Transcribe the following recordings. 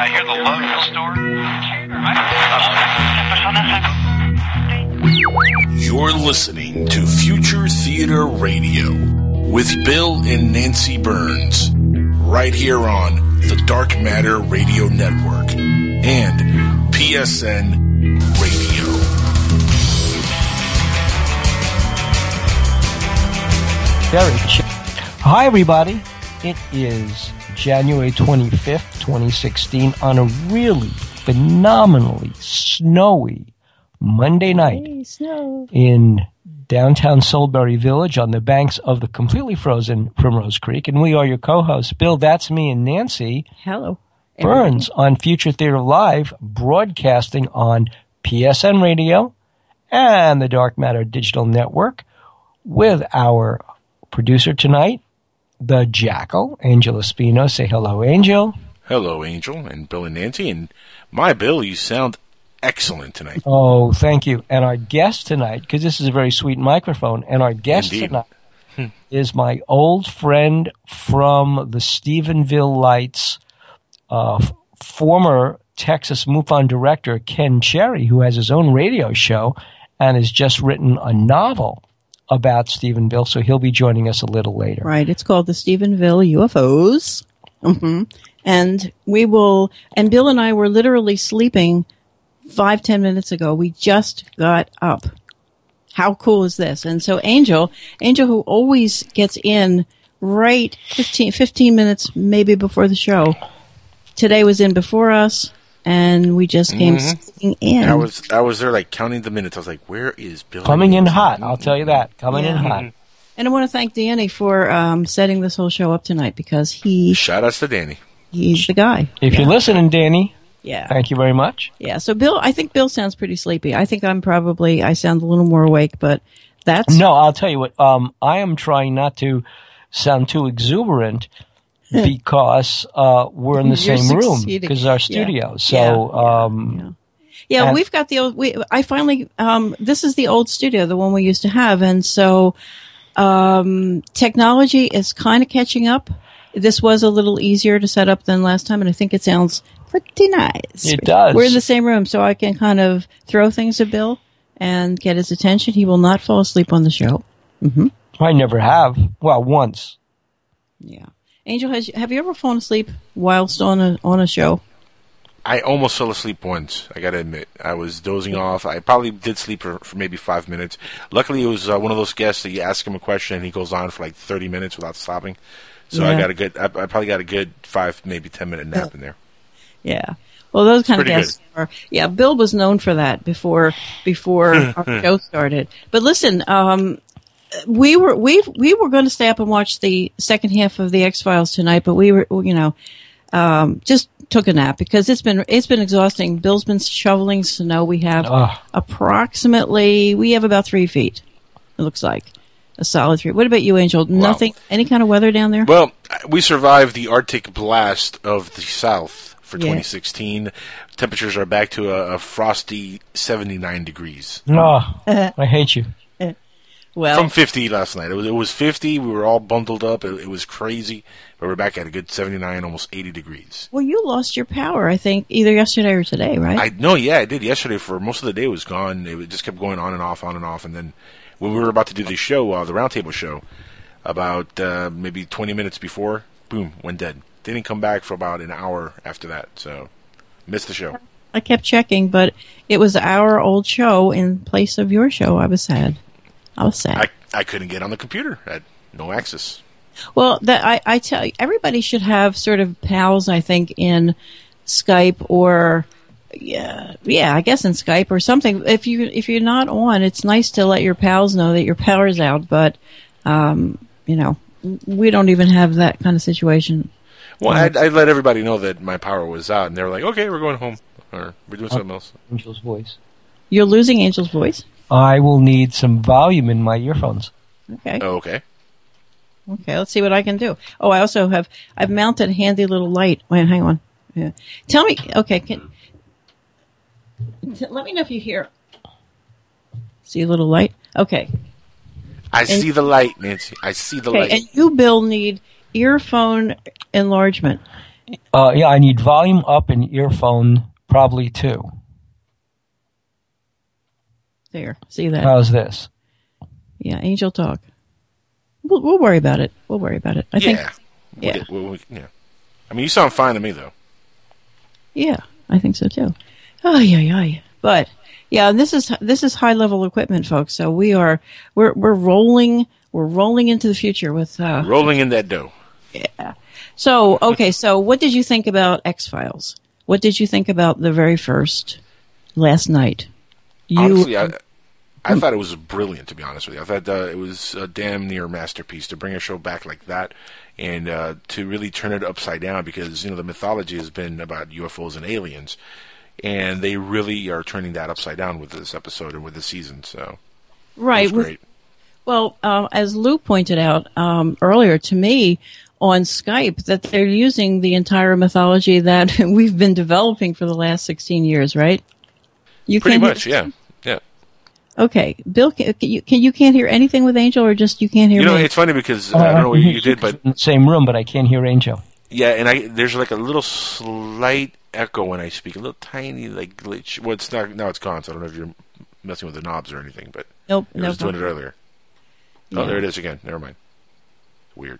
I hear the love in the store. You're listening to Future Theater Radio with Bill and Nancy Birnes, right here on the Dark Matter Radio Network and PSN Radio. Very ch- Hi, everybody. It is January 25th, 2016, on a really phenomenally snowy Monday night in downtown Soulbury Village on the banks of the completely frozen Primrose Creek. And we are your co hosts, Bill, that's me, and Nancy Hello. Birnes on Future Theater Live, broadcasting on PSN Radio and the Dark Matter Digital Network with our producer tonight, the Jackal, Angel Espino. Say hello, Angel. Hello, Angel and Bill and Nancy. And my Bill, you sound excellent tonight. Oh, thank you. And our guest tonight, because this is a very sweet microphone, and our guest Indeed. tonight is my old friend from the Stephenville Lights, uh, former Texas MUFON director Ken Cherry, who has his own radio show and has just written a novel about Stephenville. So he'll be joining us a little later. Right. It's called the Stephenville UFOs. hmm And we will, and Bill and I were literally sleeping five, ten minutes ago. We just got up. How cool is this? And so Angel, Angel who always gets in right 15, 15 minutes maybe before the show, today was in before us and we just came Mhm. sneaking in. I was I was there like counting the minutes. I was like, where is Bill? Coming in hot, I'll tell you that. Coming in hot. And I want to thank Danny for um, setting this whole show up tonight because he Shout outs to Danny. he's the guy. If yeah. you're listening, Danny, yeah, thank you very much. yeah. So Bill, I think Bill sounds pretty sleepy. I think I'm probably I sound a little more awake, but that's No, I'll tell you what. Um, I am trying not to sound too exuberant because uh, we're in the You're same room because our Yeah. studio. So, Yeah. um, yeah. and- we've got the old. We, I finally um, this is the old studio, the one we used to have, and so um, technology is kind of catching up. This was a little easier to set up than last time, and I think it sounds pretty nice. It does. We're in the same room, so I can kind of throw things at Bill and get his attention. He will not fall asleep on the show. hmm I never have. Well, once. Yeah. Angel, has have you ever fallen asleep whilst on a on a show? I almost fell asleep once. I got to admit, I was dozing off. I probably did sleep for, for maybe five minutes. Luckily, it was uh, one of those guests that you ask him a question and he goes on for like thirty minutes without stopping. So I got a good. I, I probably got a good five, maybe ten minute nap in there. Yeah. Well, those kind of guests are. Yeah, Bill was known for that before before our show started. But listen, um, we were we we were going to stay up and watch the second half of the X Files tonight, but we were you know um, just took a nap because it's been it's been exhausting. Bill's been shoveling snow. We have Ugh. approximately we have about three feet. It looks like a solid three. What about you, Angel? Nothing. Any kind of weather down there? Well, we survived the Arctic blast of the South for Yeah. 2016. Temperatures are back to a, a frosty 79 degrees Oh, I hate you. Well, from 50 last night. It was, it was 50. We were all bundled up. It, it was crazy, but we're back at a good 79, almost 80 degrees. well, you lost your power. I think either yesterday or today, right? I no, yeah, I did yesterday. For most of the day, it was gone. It just kept going on and off, on and off. And then when we were about to do the show, uh, the roundtable show, about uh, maybe 20 minutes before, boom, went dead. Didn't come back for about an hour after that. So missed the show. I kept checking, but it was our old show in place of your show. I was sad. I was sad. I I couldn't get on the computer. I had no access. well, that I, I tell you, everybody should have sort of pals. I think in Skype or yeah, yeah, I guess in Skype or something. If you if you're not on, it's nice to let your pals know that your power's out. But um, you know, we don't even have that kind of situation. Well, I'd, I'd let everybody know that my power was out, and they were like, "Okay, we're going home, or we're doing something else." Angel's voice. You're losing Angel's voice. I will need some volume in my earphones. Okay. Oh, okay. Okay, let's see what I can do. Oh, I also have I've mounted a handy little light. Wait, hang on. Yeah. Tell me. Okay, can t- let me know if you hear. See a little light. Okay. I see the light, Nancy. I see the Okay, light. and you, Bill, need earphone enlargement. Uh, yeah, I need volume up and earphone probably two. There. See that? How's this? yeah, Angel talk. We'll, we'll worry about it. We'll worry about it. I think. yeah. yeah. We'll get- we'll- we- yeah. I mean, you sound fine to me though. Yeah, I think so too. Oh yeah, yeah. But yeah, this is this is high level equipment, folks. So we are we're we're rolling we're rolling into the future with. Uh, Rolling in that dough. Yeah. So okay, so what did you think about X Files? What did you think about the very first last night? You Honestly, I, I thought it was brilliant. To be honest with you, I thought uh, it was a damn near masterpiece to bring a show back like that, and uh, to really turn it upside down because you know the mythology has been about UFOs and aliens, and they really are turning that upside down with this episode and with this season. So right? with- Well, um, as Lou pointed out um, earlier to me on Skype, that they're using the entire mythology that we've been developing for the last sixteen years, right? You Pretty much, yeah. Okay, Bill, can, can you can you can't hear anything with Angel, or just you can't hear You know, me? it's funny because uh, I don't know what you did, but in the same room, but I can't hear Angel. Yeah, and I there's like a little slight echo when I speak, a little tiny like glitch. Well, it's not now it's gone, so I don't know if you're messing with the knobs or anything, but nope, I nope. was doing it earlier. Oh, Yeah. there it is again. Never mind. Weird.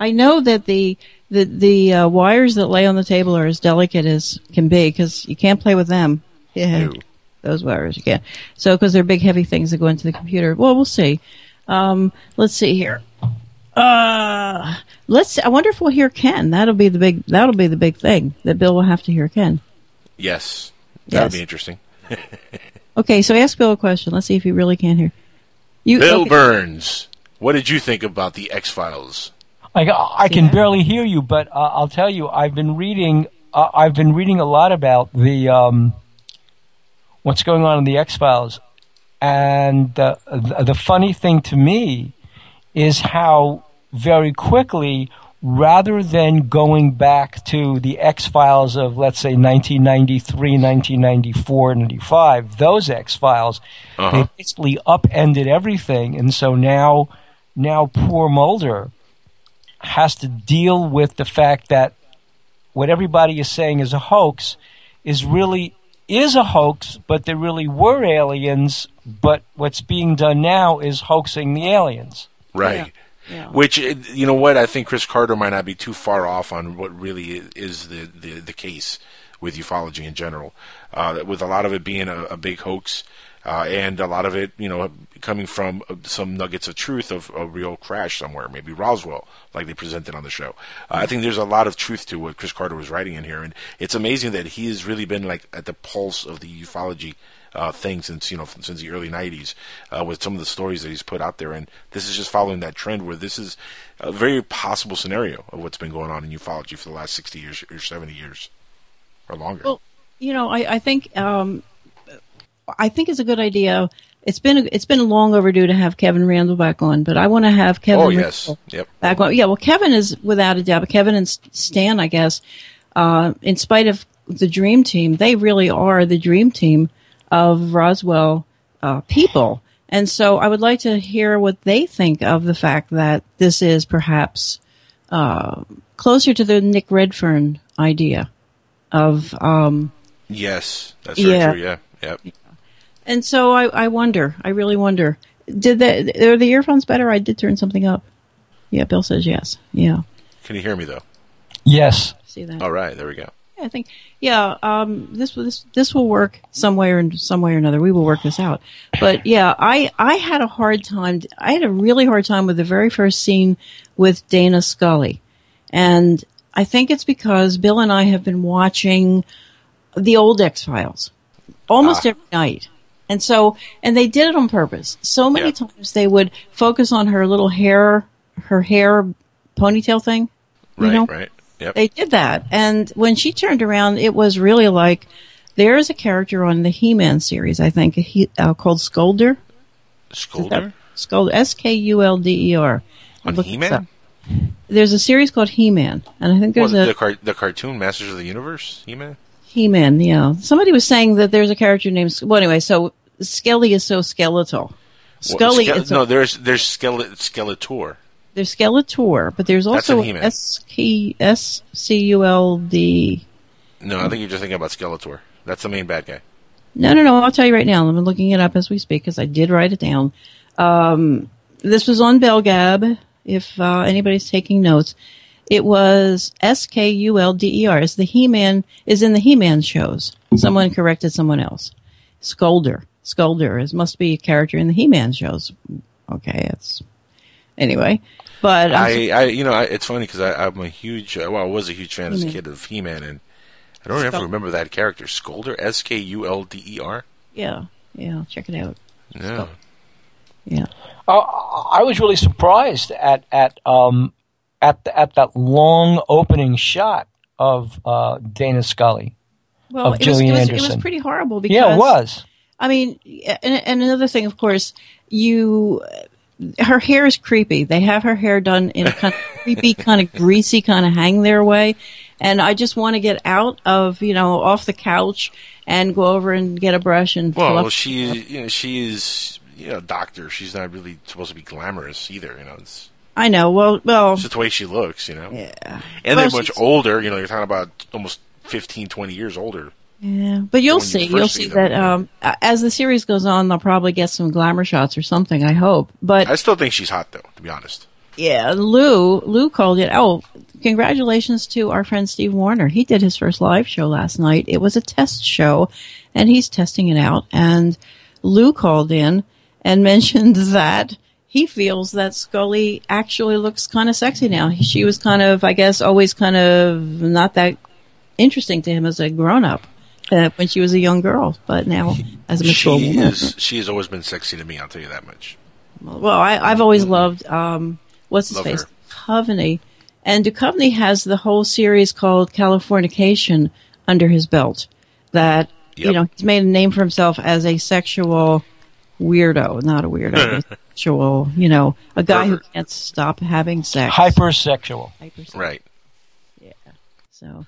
I know that the the the uh, wires that lay on the table are as delicate as can be because you can't play with them. Yeah, Ew. those wires you can't. So because they're big, heavy things that go into the computer. Well, we'll see. Um, let's see here. Uh, let's. I wonder if we'll hear Ken. That'll be the big. That'll be the big thing that Bill will have to hear Ken. Yes, that would Yes. be interesting. Okay, so ask Bill a question. Let's see if he really can hear. You, Bill okay. Birnes, what did you think about the X Files? I, I can Yeah. barely hear you, but uh, I'll tell you, I've been reading. Uh, I've been reading a lot about the um, what's going on in the X Files, and uh, the, the funny thing to me is how very quickly, rather than going back to the X Files of let's say 1993, 1994, 95, those X Files, Uh-huh. they basically upended everything, and so now, now poor Mulder has to deal with the fact that what everybody is saying is a hoax is really is a hoax, but there really were aliens. But what's being done now is hoaxing the aliens. Right. Yeah. Which uh, you know what I think Chris Carter might not be too far off on what really is the the, the case with ufology in general, uh, with a lot of it being a, a big hoax, uh, and a lot of it you know coming from some nuggets of truth of a real crash somewhere, maybe Roswell, like they presented on the show. Uh, I think there's a lot of truth to what Chris Carter was writing in here, and it's amazing that he has really been like at the pulse of the ufology uh, thing since you know since the early '90s uh, with some of the stories that he's put out there, and this is just following that trend where this is a very possible scenario of what's been going on in ufology for the last 60 years or 70 years or longer. Well, you know, I, I think um, I think it's a good idea. It's been it's been long overdue to have Kevin Randle back on, but I want to have Kevin oh yes, Randle yep. back on. Yeah, well, Kevin is without a doubt. But Kevin and Stan, I guess, uh, in spite of the Dream Team, they really are the Dream Team of Roswell uh, people. And so, I would like to hear what they think of the fact that this is perhaps uh, closer to the Nick Redfern idea of. Um, Yes, that's Yeah. true. Yeah, yep. And so I, I wonder, I really wonder, did the, are the earphones better? I did turn something up. Yeah, Bill says yes. Yeah. Can you hear me though? Yes. See that? All right, there we go. I think, yeah, um, this, this, this will work some way or some way or another. We will work this out. But yeah, I, I had a hard time. I had a really hard time with the very first scene with Dana Scully. And I think it's because Bill and I have been watching the old X Files almost Ah. every night. And so, and they did it on purpose. So many Yeah. times they would focus on her little hair, her hair ponytail thing. You Right, know? right. Yep. They did that. And when she turned around, it was really like there is a character on the He Man series, I think, he, uh, called Scolder. Scolder Scolder. S K U L D E R. on He-Man. There's a series called He Man. And I think there's the, a car- the cartoon Masters of the Universe, He Man, yeah. Somebody was saying that there's a character named. Well, anyway, so Skelly is so skeletal. Well, Scully Ske- is. no, there's there's Skele- Skeletor. There's Skeletor, but there's also He-Man. S K S C U L D. No, I think you're just thinking about Skeletor. That's the main bad guy. No, no, no. I'll tell you right now. I'm looking it up as we speak because I did write it down. Um, this was on Belgab. If uh, anybody's taking notes, it was S K U L D E R. Is the He-Man is in the He-Man shows. Someone corrected someone else. Scolder. Scolder is must be a character in the He-Man shows. Okay, it's anyway. But I'm I, I, you know, I, it's funny because I'm a huge, uh, well, I was a huge fan as a kid of He-Man, and I don't ever remember that character, Skolder, S K U L D E R. yeah, yeah. Check it out. No, Yeah. Uh, I was really surprised at at um at the, at that long opening shot of uh, Dana Scully. Well, Of it was, Gillian it, was, it was pretty horrible because Yeah, it was. I mean, and, and another thing, of course, you, her hair is creepy. They have her hair done in a kind of creepy, kind of greasy, kind of hang there way. And I just want to get out of, you know, off the couch and go over and get a brush and well, fluff- she, you know, she is, you know, doctor. She's not really supposed to be glamorous either. You know, it's, I know. Well, well, it's just the way she looks. You know, yeah. and Well, they're much she's- older. You know, you're talking about almost 15, 20 years older. Yeah, but you'll when you see. You'll see see that um, as the series goes on, they'll probably get some glamour shots or something. I hope. But I still think she's hot, though. To be honest. Yeah, Lou. Lou called it. Oh, congratulations to our friend Steve Warner. He did his first live show last night. It was a test show, and he's testing it out. And Lou called in and mentioned that he feels that Scully actually looks kind of sexy now. She was kind of, I guess, always kind of not that interesting to him as a grown up. Uh, when she was a young girl, but now as a mature She woman. is. She has always been sexy to me. I'll tell you that much. Well, I, I've always loved um, what's his Love face, her. Duchovny, and Duchovny has the whole series called Californication under his belt. That you know he's made a name for himself as a sexual weirdo, not a weirdo, but sexual. You know, a guy who can't stop having sex. Hypersexual. Hypersex. Right. Yeah. So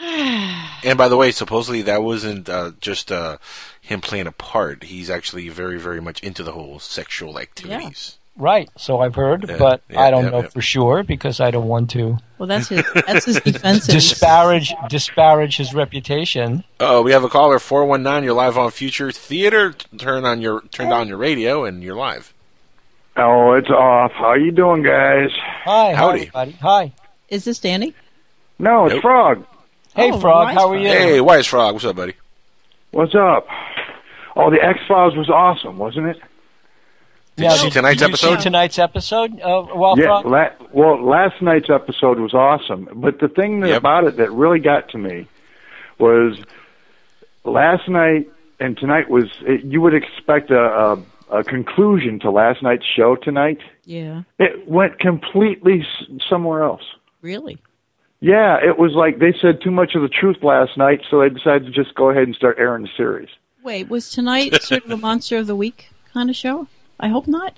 And by the way, supposedly that wasn't uh, just uh, him playing a part. He's actually very, very much into the whole sexual activities. Right. So I've heard, Yeah, but yeah, I don't yeah, know yeah. for sure because I don't want to well, that's his that's his defense. disparage disparage his reputation. Oh, we have a caller four one nine. You're live on Future Theater. Turn on your turn down your radio, and you're live. Oh, it's off. How you doing, guys? Hi, Howdy. hi, everybody. Hi. Is this Danny? No, it's Nope. Frog. Hey, Oh, Frog. How are you? Hey, Wise Frog, what's up, buddy? What's up? Oh, the X Files was awesome, wasn't it? Did you see tonight's did you see episode? tonight's episode? Uh, Wild yeah. La- well, last night's episode was awesome, but the thing that Yep. about it that really got to me was last night and tonight was. It, you would expect a, a a conclusion to last night's show tonight. Yeah, It went completely s- somewhere else. really. Yeah, it was like they said too much of the truth last night, so they decided to just go ahead and start airing the series. Wait, was tonight sort of a monster of the week kind of show? I hope not.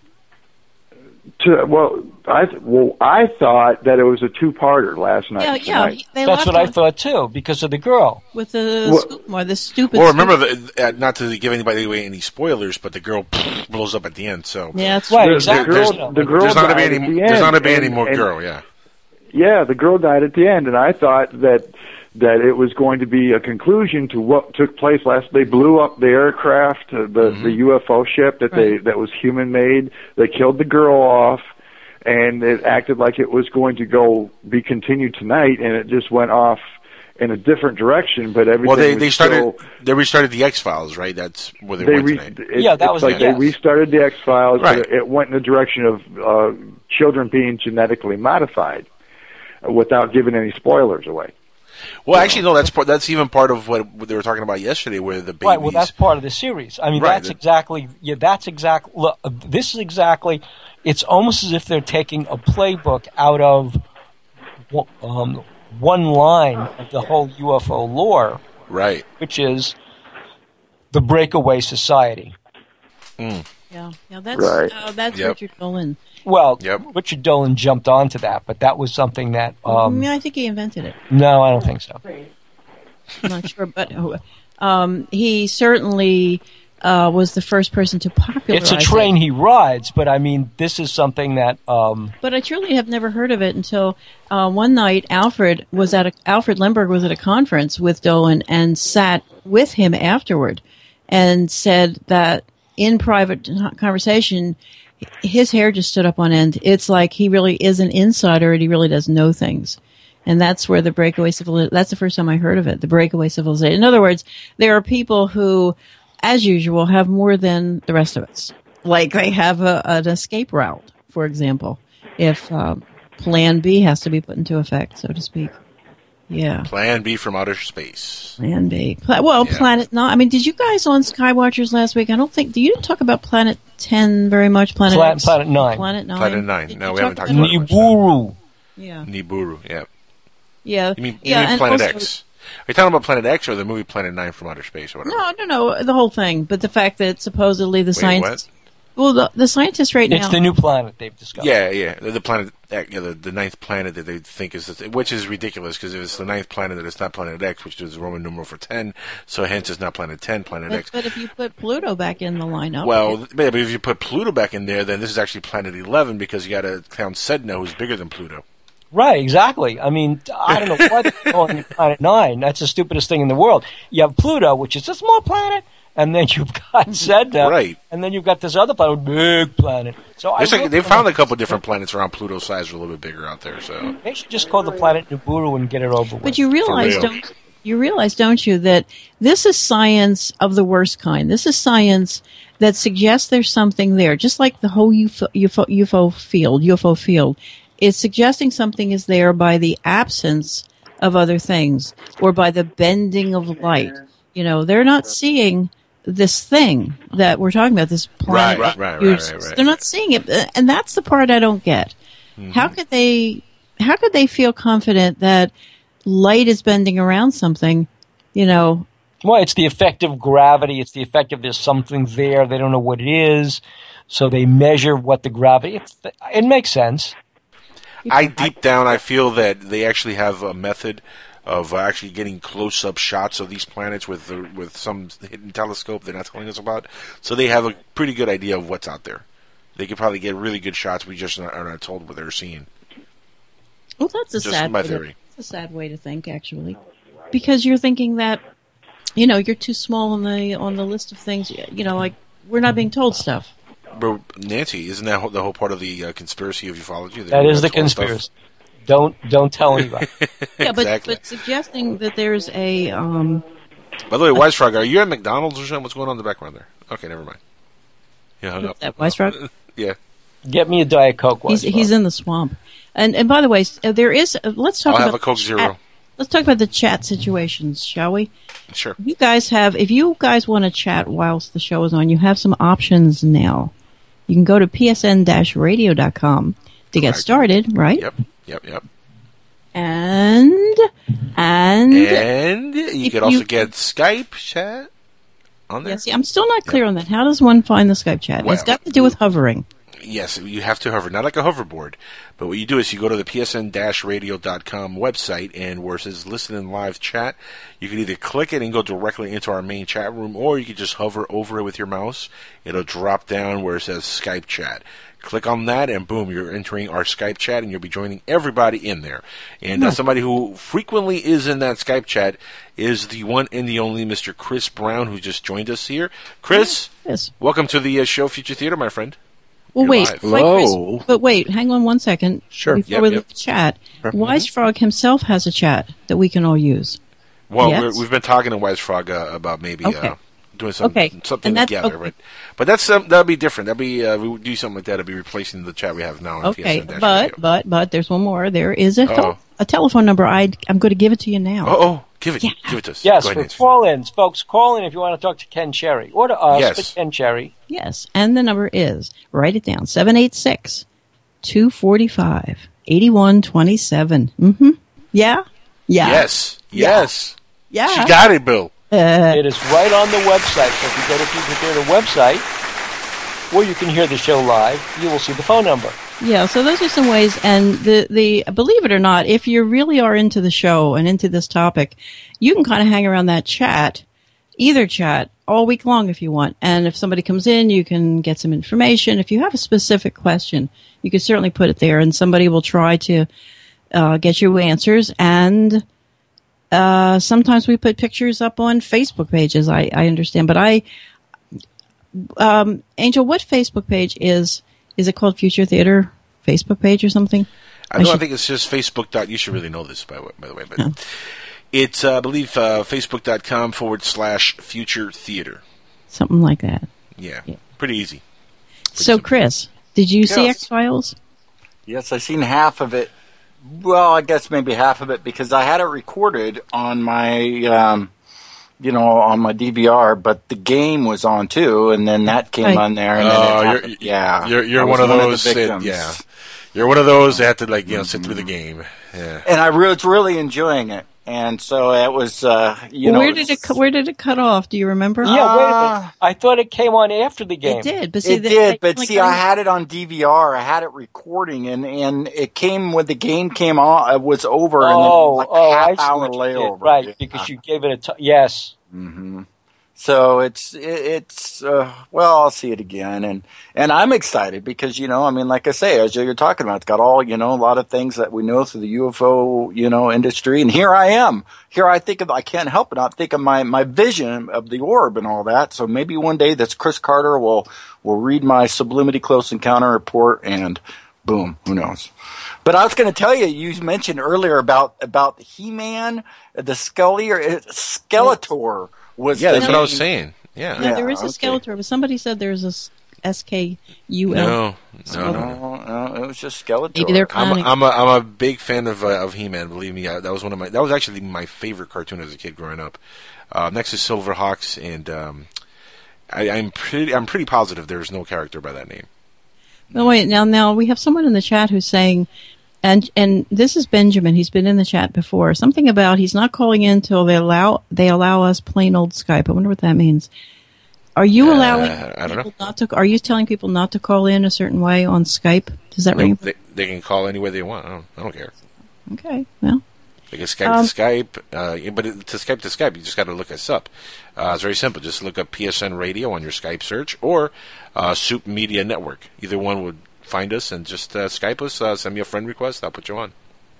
To, well, I well I thought that it was a two-parter last night. Yeah, yeah. tonight. They That's left what I thought too, because of the girl. with the Well- scoop more the stupid. Well, remember, the, uh, not to give anybody away any spoilers, but the girl blows up at the end. So yeah, that's Right, true. exactly. The girl, the girl there's not gonna be any. at the There's end, not gonna be any more and- girl. Yeah. Yeah, the girl died at the end, and I thought that that it was going to be a conclusion to what took place last. They blew up the aircraft, uh, the Mm-hmm. the UFO ship that they Right. that was human made. They killed the girl off, and it acted like it was going to go be continued tonight, and it just went off in a different direction. But everything Well, they was they started still, they restarted the X Files, right? That's where they, they went re- tonight. it- Yeah, that it's was like the they guess. restarted the X Files. Right. It, it went in the direction of uh, children being genetically modified, uh, without giving any spoilers away. Well, actually, no. That's part. That's even part of what, what they were talking about yesterday, where the babies. Right. Well, that's part of the series. I mean, Right, that's that- exactly. Yeah, that's exactly. Look, uh, this is exactly. It's almost as if they're taking a playbook out of one- um, one line of the whole UFO lore, right. which is the breakaway society. Yeah, yeah, that's Right. uh, that's Yep. Richard Dolan. Well, Yep. Richard Dolan jumped onto that, but that was something that. I Um, mean, I think he invented it. no, I don't think so. I'm not sure, but um, he certainly uh, was the first person to popularize It's a it. train he rides, but I mean, this is something that um, But I truly have never heard of it until uh, one night Alfred was at a, Alfred Lehmberg was at a conference with Dolan and sat with him afterward and said that in private conversation his hair just stood up on end. It's like he really is an insider and he really does know things. And that's where the breakaway civilization, that's the first time I heard of it, the breakaway civilization. In other words, there are people who, as usual, have more than the rest of us. Like they have a, an escape route, for example, if uh, Plan B has to be put into effect, so to speak. Yeah, Plan B from outer space. Plan B. Pla- well, Yeah. Planet Nine. I mean, did you guys on Skywatchers last week? I don't think. Do You didn't talk about Planet Ten very much. Planet Pla- X? Planet Nine. Planet Nine. Planet Nine. Did No, we haven't talked about it much. Nibiru. Yeah, Nibiru, yeah. yeah, You mean, you yeah. mean Planet also- X? Are you talking about Planet X or the movie Planet Nine from outer space or whatever? No, no, no. The whole thing, but the fact that supposedly the Wait, scientists. Well, the, the scientists right now. It's the new planet they've discovered. Yeah, yeah. The, the planet, uh, X- yeah, the, the ninth planet that they think is, which is ridiculous because if it's the ninth planet, that it's not Planet X, which is the Roman numeral for ten. So hence, it's not Planet Ten, Planet but, X. but if you put Pluto back in the lineup, Well, but if you put Pluto back in there, then this is actually Planet Eleven because you got to count Sedna, who's bigger than Pluto. Right, exactly. I mean, I don't know what they're calling it Planet Nine. That's the stupidest thing in the world. You have Pluto, which is a small planet, and then you've got Sedna, Right. And then you've got this other planet, big planet. So I like, they don't found a couple different planets around Pluto's size, are a little bit bigger out there. So They should just call the planet Nibiru and get it over with. But you realize, don't you realize, don't you, that this is science of the worst kind. This is science that suggests there's something there, just like the whole UFO, UFO, UFO field, UFO field. It's suggesting something is there by the absence of other things or by the bending of light. You know, they're not seeing this thing that we're talking about, this planet. Right, right, right, Huge- right, right. They're not seeing it, and that's the part I don't get. Mm-hmm. How could they? How could they feel confident that light is bending around something? You know, Well, it's the effect of gravity. It's the effect of there's something there. They don't know what it is, so they measure what the gravity. It's, it makes sense. I deep down, I feel that they actually have a method of uh, actually getting close-up shots of these planets with the, with some hidden telescope they're not telling us about. So they have a pretty good idea of what's out there. They could probably get really good shots. We just not, are not told what they're seeing. well, that's a Just sad my way to- theory. that's a sad way to think, actually, because you're thinking that you know you're too small on the on the list of things. You know, like we're not being told stuff. But Nancy, isn't that the whole part of the uh, conspiracy of ufology? That we're the conspiracy. stuff? Conspiracy. Don't don't tell anybody. Yeah, but Exactly. but suggesting that there's a um, By the way, Wise Frog, are you at McDonald's or something? What's going on in the background there? Okay, never mind. Yeah, hung up. that Wise Frog? Yeah, Get me a diet coke. he's Wise he's Frog. in the swamp. And and by the way, uh, there is. Uh, let's talk I'll about have a Coke the Zero. chat- Let's talk about the chat situations, shall we? sure. You guys have, if you guys want to chat whilst the show is on, you have some options now. You can go to psn-radio.com to get Correct. started, right? Yep, yep, yep. And, and, And you could also you- get Skype chat on there. yeah, see, I'm still not clear on that. How does one find the Skype chat? Well, it's got to do with hovering. Yes, you have to hover, not like a hoverboard. But what you do is you go to the psn-radio.com website, and where it says listen and live chat, you can either click it and go directly into our main chat room, or you can just hover over it with your mouse. It'll drop down where it says Skype chat. Click on that, and boom, you're entering our Skype chat, and you'll be joining everybody in there. And uh, somebody who frequently is in that Skype chat is the one and the only Mr. Chris Brown, who just joined us here. Chris, Yes. welcome to the uh, show Future Theater, my friend. Well, You're wait, live. wait, Chris, Hello. but wait, hang on one second. Sure. Before Yep, we yep. leave the chat, Sure. Wise Frog himself has a chat that we can all use. Well, Yes. we're, we've been talking to Wise Frog uh, about maybe Okay. Doing some, Okay. something And that's- together, okay. but but that's um, that'll be different. That'll be uh, we would do something like that. It'll be replacing the chat we have now. On Okay, PSN but Radio. but but there's one more. There is a tel- a telephone number. I I'm going to give it to you now. oh oh, give it Yeah. give it to us. Yes, Go ahead, for call-ins, folks. Call in if you want to talk to Ken Cherry or to us, Yes. Ken Cherry. Yes, and the number is write it down 786 245 8127. Mm-hmm. Yeah? Yeah. Yes, yes, Yeah. she got it, Bill. It is right on the website. So if you go to Future Theater website, where you can hear the show live, you will see the phone number. Yeah, so those are some ways and the the believe it or not, if you really are into the show and into this topic, you can kind of hang around that chat either chat all week long if you want. And if somebody comes in, you can get some information. If you have a specific question, you can certainly put it there, and somebody will try to uh, get you answers. And uh, sometimes we put pictures up on Facebook pages. I, I understand, but I, um, Angel, what Facebook page is? Is it called Future Theater Facebook page or something? I know. I, I think it's just Facebook. Dot, you should really know this by, by the way, but it's uh, I believe uh, Facebook.com forward slash Future Theater. Something like that. Yeah, yeah. pretty easy. Pretty so, simple. Chris, did you yes. see X Files? Yes, I seen half of it. Well, I guess maybe half of it because I had it recorded on my, um, you know, on my DVR, but the game was on too, and then that came on there. And uh, you're, yeah, you're, you're one of those. One of that, yeah, you're one of those that had to like you know sit through the game. Yeah. And I was really enjoying it. And so it was, uh, you well, know. Where did it Where did it cut off? Do you remember? Yeah, uh, wait a minute. I thought it came on after the game. It did, but see, it did. But see, I had it on DVR. I had it recording, and and it came when the game came on. It was over, oh, and then it was like oh, half I hour layover. Right, yeah. because you gave it a t- yes. Mm-hmm. So it's it's uh, well, I'll see it again, and and I'm excited because you know, I mean, like I say, as you're talking about, it's got all you know, a lot of things that we know through the UFO you know industry, and here I am. Here I think of, I can't help but not think of my my vision of the orb and all that. So maybe one day this Chris Carter will will read my sublimity close encounter report, and boom, who knows. But I was going to tell you, you mentioned earlier about about the He-Man, the Scully or uh, Skeletor was yeah, that's what I was saying. Yeah, yeah, there is a okay. Skeletor, but somebody said there's a S K U L. No, no, no, no, it was just Skeletor. Maybe they're I'm, a, I'm a I'm a big fan of uh, of He Man. Believe me, I, that was one of my that was actually my favorite cartoon as a kid growing up. Uh, next is Silverhawks, and um, I, I'm pretty I'm pretty positive there's no character by that name. No, wait. Now, now we have someone in the chat who's saying and and this is Benjamin. He's been in the chat before. Something about he's not calling in until they allow they allow us plain old Skype. I wonder what that means. Are you uh, allowing uh, people not to? Are you telling people not to call in a certain way on Skype? Does that no, ring? They, they, can call any way they want. I don't, I don't care. Okay. Well. They can Skype um, to Skype, uh, but it, to Skype to Skype, you just got to look us up. Uh, it's very simple. Just look up PSN Radio on your Skype search or uh, Soup Media Network. Either one would find us and just uh, Skype us. Uh, send me a friend request. I'll put you on.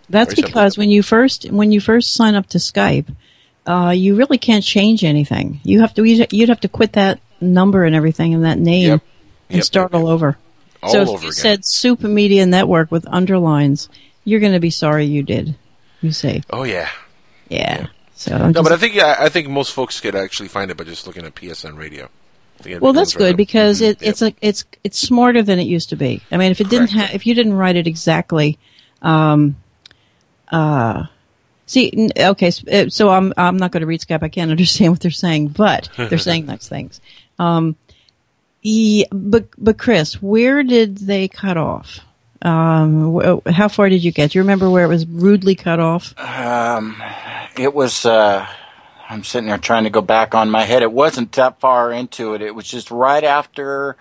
That's Very because simple. when you first when you first sign up to Skype, uh, you really can't change anything. You have to you'd have to quit that number and everything and that name yep. and yep, start yep, all over. All so if you again. said Super Media Network with underlines, you're going to be sorry you did. You say. Oh yeah. Yeah. yeah. So no, but I think I think most folks could actually find it by just looking at PSN Radio. Well, that's good because mm-hmm. it, it's yep. a, it's it's smarter than it used to be. I mean, if it didn't have, if you didn't write it exactly, um, uh, see, okay, uh, so I'm I'm not going to read Skype. I can't understand what they're saying, but they're saying nice things. Um, yeah, but but Chris, where did they cut off? Um, how far did you get? Do you remember where it was rudely cut off? Um, it was. Uh I'm sitting there trying to go back on my head. It wasn't that far into it. It was just right after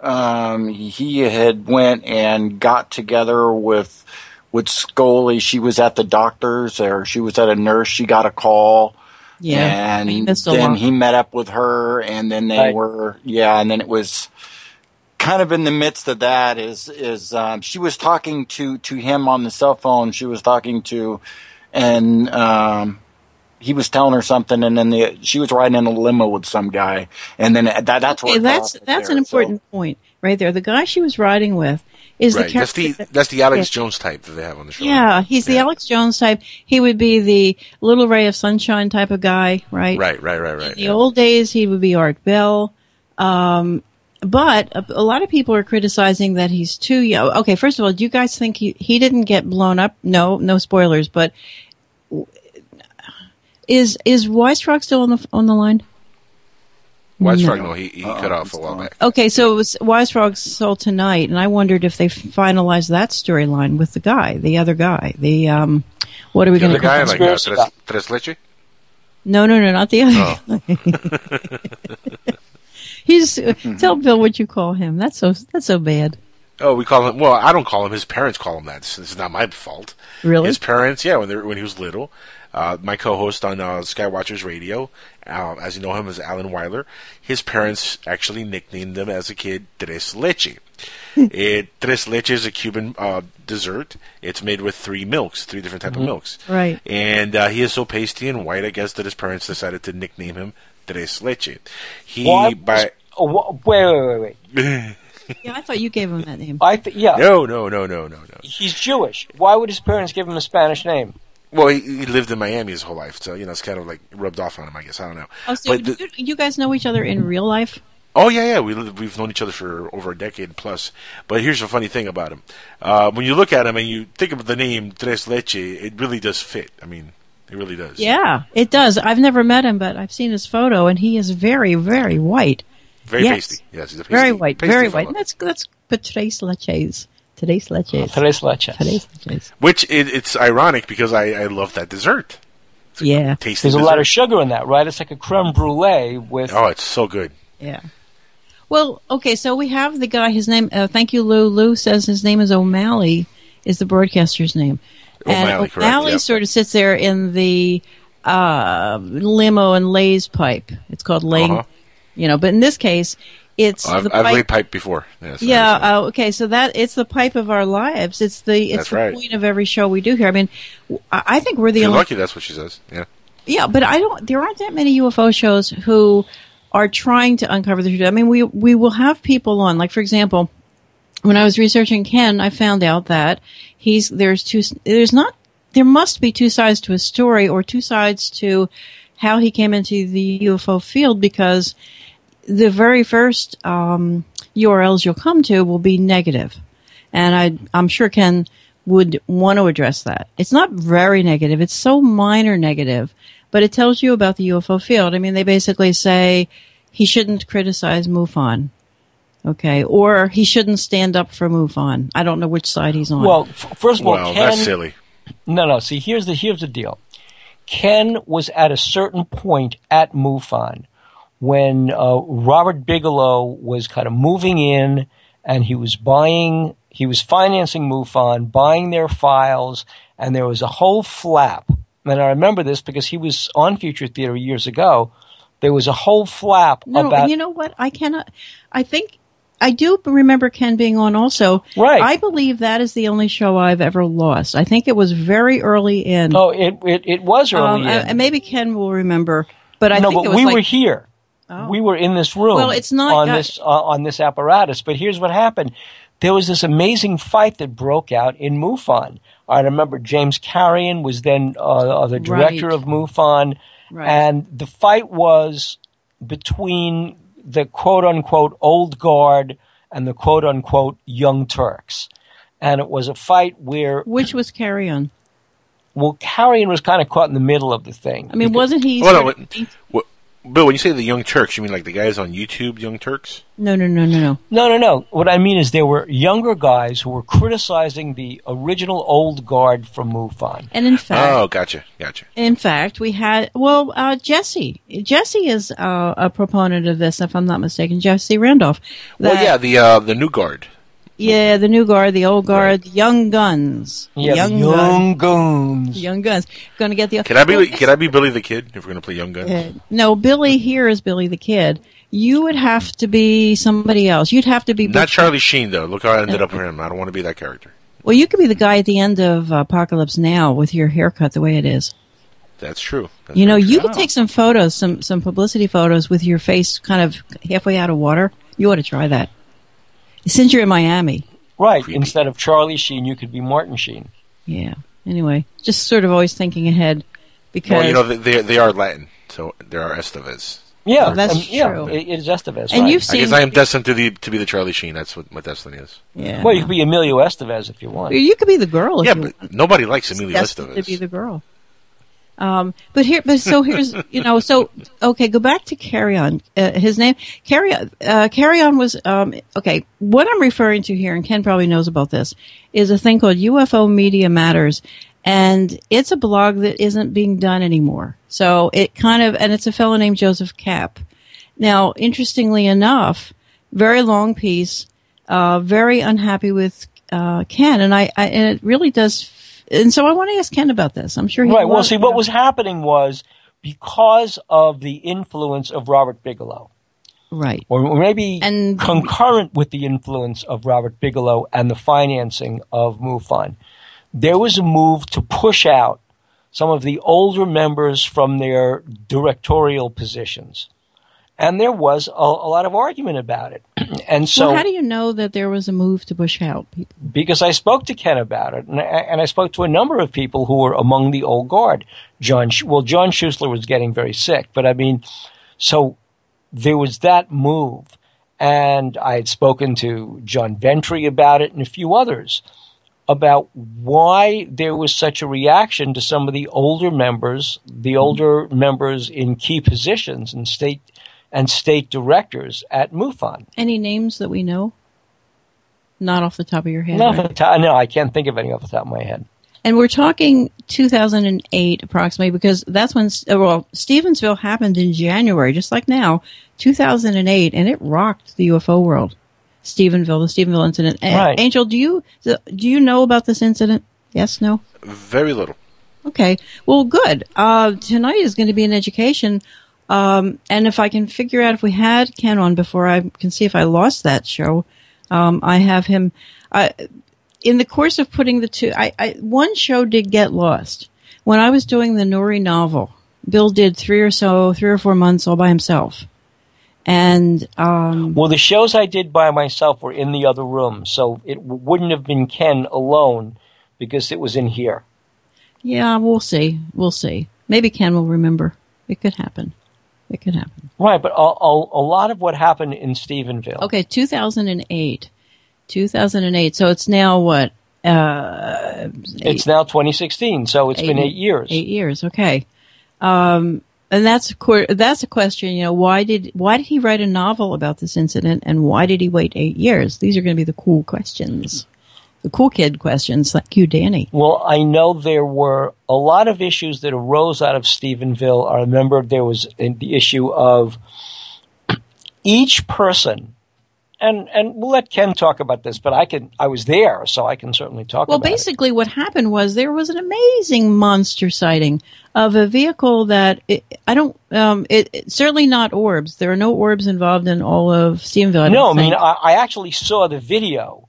um, he had went and got together with with Scully. She was at the doctor's or she was at a nurse. She got a call. Yeah, and then he met up with her, and then they right. were yeah, and then it was kind of in the midst of that is is um, she was talking to to him on the cell phone. She was talking to and um, he was telling her something, and then the, she was riding in a limo with some guy, and then that, that's what. Okay, that's that's there, an important so. point right there. The guy she was riding with is right. the that's the that's the Alex yeah. Jones type that they have on the show. Yeah, he's yeah. the Alex Jones type. He would be the little ray of sunshine type of guy, right? Right, right, right, right. In the yeah. old days, he would be Art Bell. Um, but a, a, lot of people are criticizing that he's too young. Okay, first of all, do you guys think he, he didn't get blown up? No, no spoilers, but is is Wise Frog still on the on the line? Wise Frog, no, no he, he cut off a while back. Okay, so it was Wise Frog sold tonight, and I wondered if they finalized that storyline with the guy, the other guy, the um, what are we going to call him? Like uh, tres, tres? No, no, no, not the other. Oh. He's tell Bill what you call him. That's so that's so bad. Oh, we call him. Well, I don't call him. His parents call him that. It's, it's not my fault. Really? His parents, yeah, when they when he was little. Uh, my co-host on uh, Skywatchers Radio, uh, as you know him as Alan Weiler, his parents actually nicknamed him as a kid Tres Leche. it, tres Leche is a Cuban uh, dessert. It's made with three milks, three different type of milks. Right. And uh, he is so pasty and white, I guess, that his parents decided to nickname him Tres Leche. He Why? by Oh, wha- wait, wait, wait, wait. Yeah, I thought you gave him that name. I th- yeah, no, no, no, no, no, no. he's Jewish. Why would his parents give him a Spanish name? Well, he, he lived in Miami his whole life, so you know it's kind of like rubbed off on him. I guess I don't know. Oh, so But the- you, you guys know each other in real life? Oh yeah, yeah. We we've known each other for over a decade plus. But here's the funny thing about him: uh, when you look at him and you think of the name Tres Leche, it really does fit. I mean, it really does. Yeah, it does. I've never met him, but I've seen his photo, and he is very, very white. very yes. pasty. Yes, he's a pasty, Very white, pasty very fella. white. That's that's Patrice Leches. Tres Leches. Tres leches. Tres Leches. Which it, it's ironic because I, I love that dessert. Yeah, Tasty There's a lot of sugar in that, right? It's like a creme brulee with. Oh, it's so good. yeah. Well, okay, so we have the guy. His name. Uh, thank you, Lou. Lou says his name is O'Malley. Is the broadcaster's name? O'Malley, and correct, O'Malley yep. sort of sits there in the uh, limo and lays pipe. It's called laying. Uh-huh. You know, but in this case, it's I've, the I've pipe. laid pipe before. Yes, Yeah. Uh, okay. So that it's the pipe of our lives. It's the it's That's the right. point of every show we do here. I mean, I think we're the only. lucky, that's what she says. Yeah. Yeah, but I don't. There aren't that many UFO shows who are trying to uncover the truth. I mean, we we will have people on. Like for example, when I was researching Ken, I found out that he's there's two. There's not. There must be two sides to a story, or two sides to how he came into the UFO field because the very first um, URLs you'll come to will be negative, and I, I'm sure Ken would want to address that. It's not very negative; it's so minor negative, but it tells you about the UFO field. I mean, they basically say he shouldn't criticize MUFON, okay, or he shouldn't stand up for MUFON. I don't know which side he's on. Well, f- first of all, Well, Ken. that's silly. No, no. See, here's the here's the deal. Ken was at a certain point at MUFON when uh, Robert Bigelow was kind of moving in, and he was buying, he was financing MUFON, buying their files, and there was a whole flap. And I remember this because he was on Future Theater years ago. There was a whole flap no, about you know what? I cannot. I think. I do remember Ken being on also. Right. I believe that is the only show I've ever lost. I think it was very early in. Oh, it it, it was early. Um, in. and maybe Ken will remember, but I no, think but it was we like, were here. Oh. We were in this room. Well, it's not on got- this uh, on this apparatus. But here's what happened: there was this amazing fight that broke out in MUFON. I remember James Carrion was then uh, the director Right. of MUFON, Right. and the fight was between the quote unquote old guard and the quote unquote young Turks. And it was a fight where, Which was Carrion. well, Carrion was kind of caught in the middle of the thing. I mean, wasn't he? Well, no, sort of- what, what, Bill, when you say the Young Turks, you mean like the guys on YouTube, Young Turks? no, no, no, no, no. No, no, no. What I mean is there were younger guys who were criticizing the original old guard from MUFON. And in fact, Oh, gotcha, gotcha. in fact, we had well, uh, Jesse. Jesse is uh, a proponent of this, if I'm not mistaken. Jesse Randolph. well, yeah, the uh, the new guard. Yeah, the new guard, the old guard, the young guns, Yeah, young, young, guns, goons. young guns. Going to get the. Can I be can I be Billy the Kid if we're gonna play Young Guns? Uh, no, Billy here is Billy the Kid. You would have to be somebody else. You'd have to be Not Charlie Sheen though. Look how I ended up with him. I don't want to be that character. Well, you could be the guy at the end of Apocalypse Now with your haircut the way it is. That's true. That's You know, very you could take some photos, some some publicity photos with your face kind of halfway out of water. You ought to try that. Since you're in Miami. Right. Creepy. Instead of Charlie Sheen, you could be Martin Sheen. Yeah. Anyway, just sort of always thinking ahead because Well, you know they they, they are Latin, so there are Estevez. Yeah, That's um, yeah, true. it- it is Estevez. And right. you've I seen guess I am destined to the to be the Charlie Sheen. That's what my destiny is. yeah. well, you could be Emilio Estevez if you want. you could be the girl if Yeah, you but want. nobody likes Emilio destined to be the girl. Um, but here, but so here's, you know, so okay, go back to Carrion. Uh, his name, Carry. Uh, Carrion was um, okay. What I'm referring to here, and Ken probably knows about this, is a thing called UFO Media Matters, and it's a blog that isn't being done anymore. So it kind of, and it's a fellow named Joseph Capp. Now, interestingly enough, very long piece. uh, very unhappy with uh, Ken, and I, I and it really does. And so I want to ask Ken about this. I'm sure he right. Well, see, what was happening was because of the influence of Robert Bigelow. Right. Or maybe and, concurrent with the influence of Robert Bigelow and the financing of MUFON, there was a move to push out some of the older members from their directorial positions. And there was a, a lot of argument about it. and so. Well, how do you know that there was a move to push out people? Because I spoke to Ken about it, and I, and I spoke to a number of people who were among the old guard. John, well, John Schuessler was getting very sick, but I mean, so there was that move. And I had spoken to John Ventre about it and a few others about why there was such a reaction to some of the older members, the older members in key positions and state and state directors at MUFON. Any names that we know? Not off the top of your head. No, right? no, I can't think of any off the top of my head. And we're talking 2008 approximately because that's when, uh, well, Stevensville happened in January, just like now, 2008, and it rocked the UFO world. Stephenville, the Stephenville incident. Right. Angel, do you do you know about this incident? Yes, no. Very little. Okay. Well, good. Uh, tonight is going to be an education. Um, and if I can figure out if we had Ken on before I can see if I lost that show, um, I have him. Uh, in the course of putting the two, I, I, one show did get lost. When I was doing the Nori novel, Bill did three or so, three or four months all by himself. And um, well, the shows I did by myself were in the other room, so it wouldn't have been Ken alone because it was in here. Yeah, we'll see. We'll see. Maybe Ken will remember. It could happen. It could happen. Right, but a, a, a lot of what happened in Stephenville. Okay, 2008. 2008. So it's now what? Uh, it's now 2016. So it's eight, been eight years. Eight years. Okay. Um, and that's that's a question. You know, why did why did he write a novel about this incident, and why did he wait eight years? These are going to be the cool questions, the cool kid questions, like you, Danny. Well, I know there were a lot of issues that arose out of Stephenville. I remember there was the issue of each person and and we'll let Ken talk about this, but I can I was there, so I can certainly talk. About it. Well, basically, it. what happened was there was an amazing monster sighting of a vehicle that it, I don't. Um, it, it, certainly not orbs. There are no orbs involved in all of Stephenville. I no, I mean I, I actually saw the video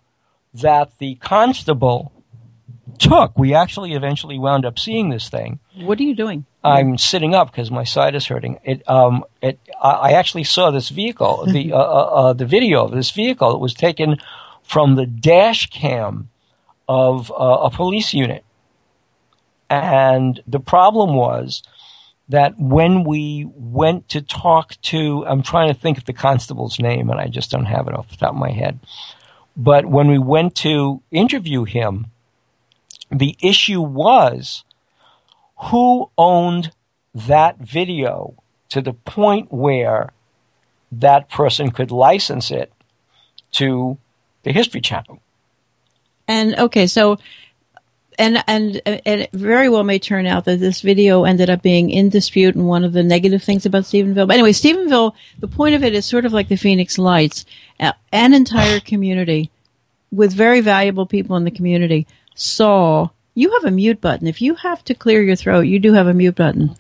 that the constable took. We actually eventually wound up seeing this thing. What are you doing? I'm sitting up because my side is hurting. It, um, it, I actually saw this vehicle, the, uh, uh, uh, the video of this vehicle. It was taken from the dash cam of uh, a police unit. And the problem was that when we went to talk to, I'm trying to think of the constable's name and I just don't have it off the top of my head. But when we went to interview him, the issue was who owned that video to the point where that person could license it to the History Channel. And okay, so and and and it very well may turn out that this video ended up being in dispute and one of the negative things about Stephenville. But anyway, Stephenville, the point of it is sort of like the Phoenix Lights, an entire community with very valuable people in the community saw you have a mute button. If you have to clear your throat, you do have a mute button.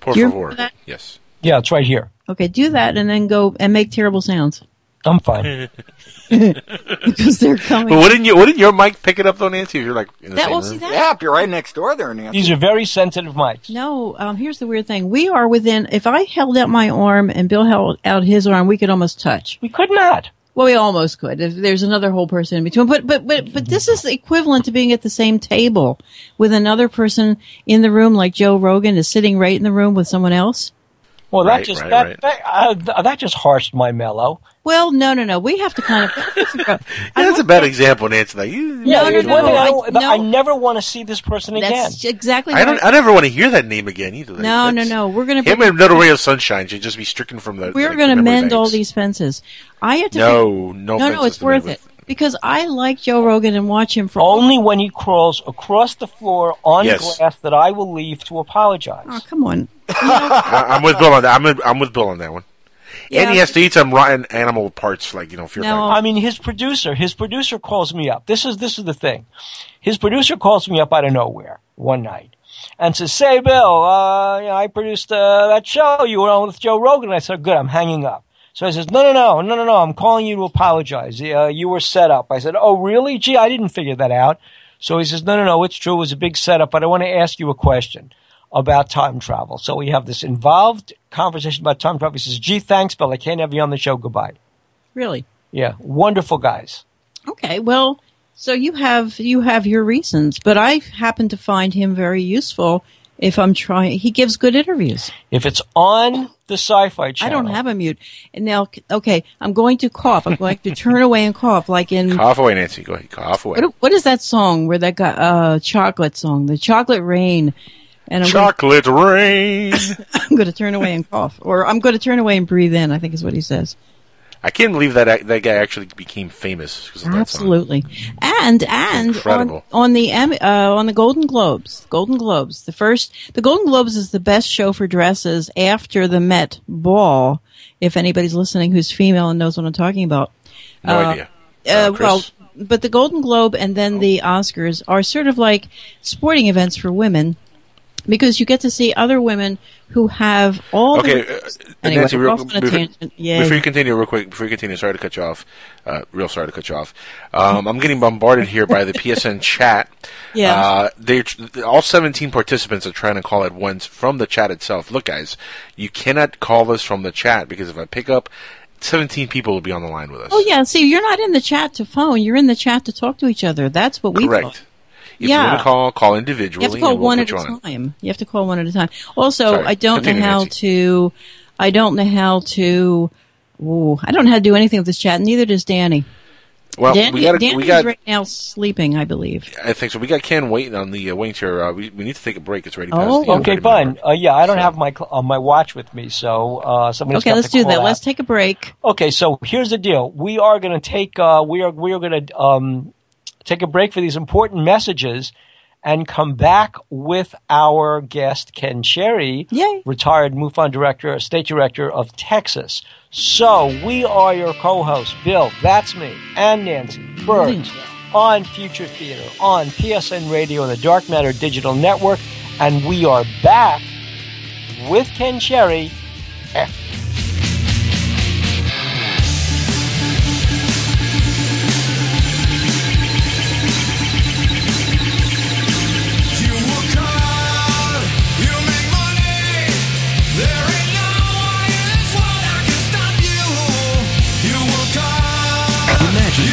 Por favor. Yes. Yeah, it's right here. Okay, do that and then go and make terrible sounds. I'm fine. because they're coming. But wouldn't you? Wouldn't your mic pick it up though, Nancy? If you're like in the that, same well, room? See, that, yeah, if you're right next door there, Nancy. These are very sensitive mics. No, um, here's the weird thing. We are within. If I held out my arm and Bill held out his arm, we could almost touch. We could not. Well, we almost could. There's another whole person in between, but but but but this is equivalent to being at the same table with another person in the room, like Joe Rogan is sitting right in the room with someone else. Well, that right, just right, that right. That, uh, that, just harshed my mellow. Well, no, no, no. We have to kind of. yeah, that's a bad example, Nancy. Like, you, no, no, no, no, I, no. I never want to see this person again. That's exactly. I don't. I never want to hear that name again either. Like, no, no, no. We're gonna. Him and Little Ray of Sunshine should just be stricken from the. We're like, going to mend banks. all these fences. I had to. No, no, no, no. It's worth it because I like Joe Rogan and watch him for only when he crawls across the floor on yes. glass that I will leave to apologize. Oh, come on! I, am with Bill on that. I'm, I'm with Bill on that one. Yeah. And he has to eat some rotten animal parts, like you know, fear No. factor. I mean, his producer, his producer calls me up. This is this is the thing. His producer calls me up out of nowhere one night and says, "Say, Bill, uh, you know, I produced uh, that show you were on with Joe Rogan." I said, "Good, I'm hanging up." So I says, "No, no, no, no, no, no. I'm calling you to apologize. Uh, you were set up." I said, "Oh, really? Gee, I didn't figure that out." So he says, "No, no, no. It's true. It was a big setup, but I want to ask you a question." About time travel. So we have this involved conversation about time travel. He says, gee, thanks, Bill. I can't have you on the show. Goodbye. Really? Yeah. Wonderful guys. Okay. Well, so you have you have your reasons, but I happen to find him very useful. If I'm trying, he gives good interviews. If it's on the Sci-Fi Channel, I don't have a mute. And now, okay, I'm going to cough. I'm going to turn away and cough, like in Cough away, Nancy. Go ahead. Cough away. what, what is that song where that guy, uh, chocolate song, the chocolate rain. And I'm gonna, Chocolate rain. I'm going to turn away and cough, or I'm going to turn away and breathe in. I think is what he says. I can't believe that that guy actually became famous because of that. Absolutely, and and on, on the uh, on the Golden Globes, Golden Globes, the first, the Golden Globes is the best show for dresses after the Met Ball. If anybody's listening who's female and knows what I'm talking about, No Uh, idea. uh, Chris? well, but the Golden Globe and then the Oscars are sort of like sporting events for women because you get to see other women who have all Okay, the. uh, Anyway, Nancy, real, off on a before, before you continue, real quick, before you continue, sorry to cut you off. Uh, real sorry to cut you off. Um, I'm getting bombarded here by the PSN chat. Yeah. Uh, they all 17 participants are trying to call at once from the chat itself. Look, guys, you cannot call us from the chat because if I pick up, 17 people will be on the line with us. Oh yeah, see, you're not in the chat to phone. You're in the chat to talk to each other. That's what we Correct. thought. If Yeah. you want to call, call You have to call and we'll one at you a on. time. You have to call one at a time. Also, Sorry. I don't Continue, know how Nancy. to. I don't know how to. Ooh, I don't know how to do anything with this chat. Neither does Danny. Well, Danny, we got Danny's we got. right now sleeping, I believe. I think so. We got Ken waiting on the uh, waiting chair. Uh, we, we need to take a break. It's ready. Past Oh, the, Okay, fine. Uh, yeah, I don't So- have my cl- uh, my watch with me, so uh, somebody's Okay, got let's to do that. out. Let's take a break. Okay, so here's the deal. We are going to take uh, we are we are going to um, take a break for these important messages, and come back with our guest Ken Cherry, Yay. retired MUFON director, state director of Texas. So we are your co-hosts, Bill, that's me, and Nancy Birnes on Future Theater on PSN Radio and the Dark Matter Digital Network, and we are back with Ken Cherry. You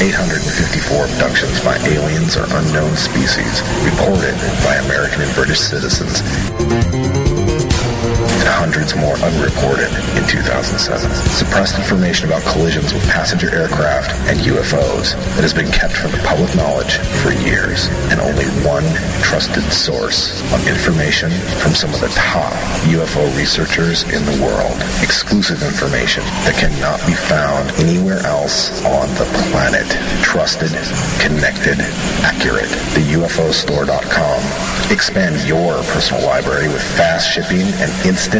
Eight hundred and fifty-four abductions by aliens or unknown species reported by American and British citizens hundreds more unreported in 2007. Suppressed information about collisions with passenger aircraft and UFOs that has been kept from the public knowledge for years, and only one trusted source of information from some of the top UFO researchers in the world. Exclusive information that cannot be found anywhere else on the planet. Trusted, connected, accurate. The UFOstore.com. Expand your personal library with fast shipping and instant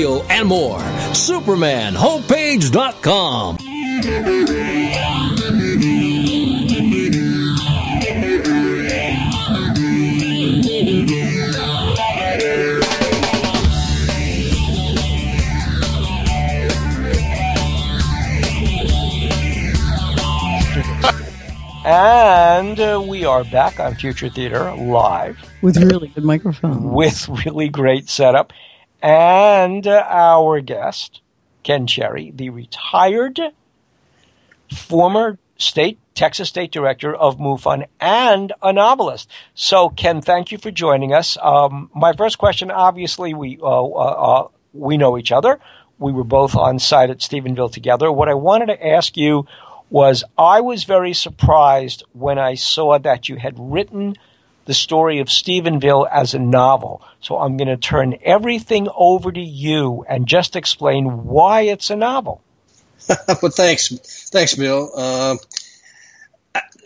and more. SupermanHomepage.com. And uh, we are back on Future Theater live With really good microphone. with really great setup. And our guest, Ken Cherry, the retired former state Texas State Director of MUFON and a novelist. So, Ken, thank you for joining us. Um, my first question, obviously, we uh, uh, uh, we know each other. We were both on site at Stephenville together. What I wanted to ask you was, I was very surprised when I saw that you had written the story of Stephenville as a novel. So I'm going to turn everything over to you and just explain why it's a novel. well, thanks, thanks, Bill. Uh,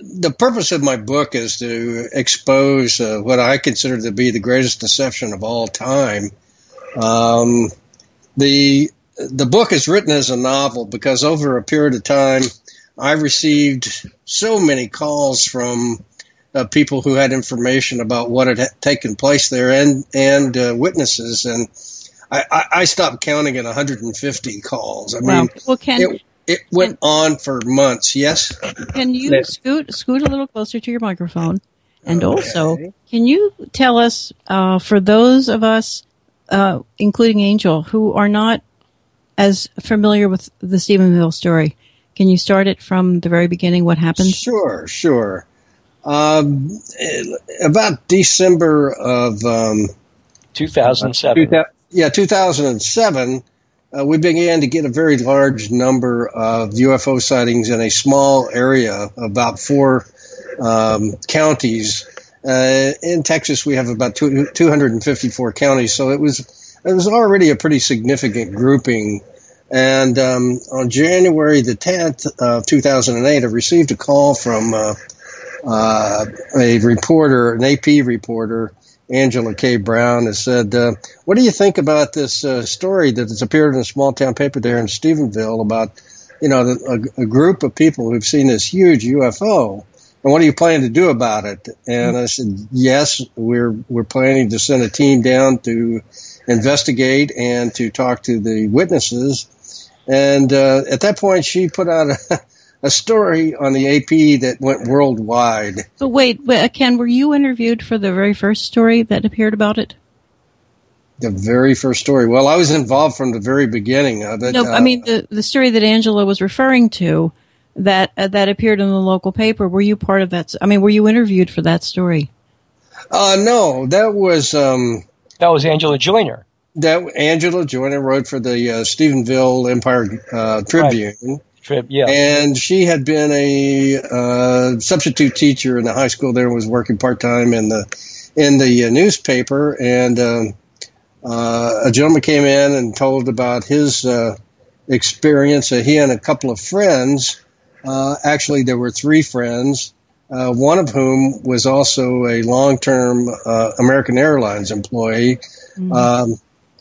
the purpose of my book is to expose uh, what I consider to be the greatest deception of all time. Um, the the book is written as a novel because over a period of time, I received so many calls from uh, people who had information about what had taken place there and and uh, witnesses, and I, I, I stopped counting at 150 calls. I Wow. mean, Well, Ken- it, it went on for months. Yes. Can you Yes. scoot scoot a little closer to your microphone? And also, can you tell us, uh, for those of us, uh, including Angel, who are not as familiar with the Stephenville story, can you start it from the very beginning? What happened? Sure, sure. Um, about December of um, 2007. yeah, 2007, uh, we began to get a very large number of UFO sightings in a small area, about four um, counties. Uh, in Texas, we have about two, 254 counties, so it was it was already a pretty significant grouping. And um, on January the 10th of 2008, I received a call from uh, a reporter, an AP reporter, Angela K. Brown, has said, uh, "What do you think about this uh, story that has appeared in a small town paper there in Stephenville about, you know, a, a group of people who've seen this huge UFO?" And what are you planning to do about it? And I said, yes, we're we're planning to send a team down to investigate and to talk to the witnesses. And uh, at that point, she put out a, a story on the AP that went worldwide. But wait, wait, uh, Ken, were you interviewed for the very first story that appeared about it? The very first story. Well, I was involved from the very beginning of it. no, Uh, I mean the the story that Angela was referring to that uh, that appeared in the local paper. Were you part of that? I mean, were you interviewed for that story? Uh, no, that was um, that was Angela Joyner. That Angela Joyner wrote for the uh, Stephenville Empire uh, Tribune. Trib, yeah. And she had been a uh, substitute teacher in the high school there, was working part time in the in the uh, newspaper. And um, uh, a gentleman came in and told about his uh, experience. Uh, he and a couple of friends, uh, actually, there were three friends, uh, one of whom was also a long term uh, American Airlines employee. Um,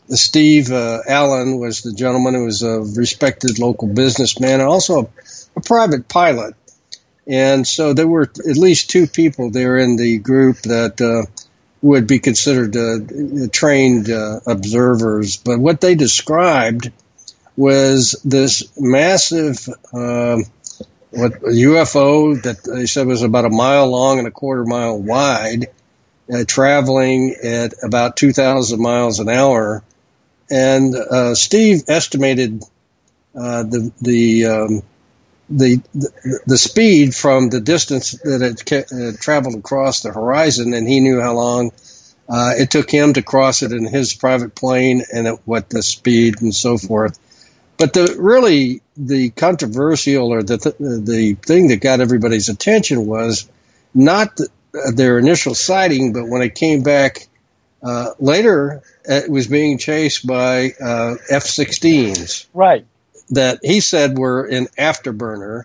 Steve uh, Allen was the gentleman who was a respected local businessman and also a, a private pilot. And so there were at least two people there in the group that uh, would be considered uh, trained uh, observers. But what they described was this massive um, what UFO that they said was about a mile long and a quarter mile wide, uh, traveling at about 2,000 miles an hour. And uh, Steve estimated uh, the the, um, the the speed from the distance that it ca- uh, traveled across the horizon, and he knew how long uh, it took him to cross it in his private plane, and at what the speed and so forth. But the really the controversial or the th- the thing that got everybody's attention was not the, their initial sighting, but when it came back uh, later, it was being chased by uh, F-16s Right. that he said were in afterburner.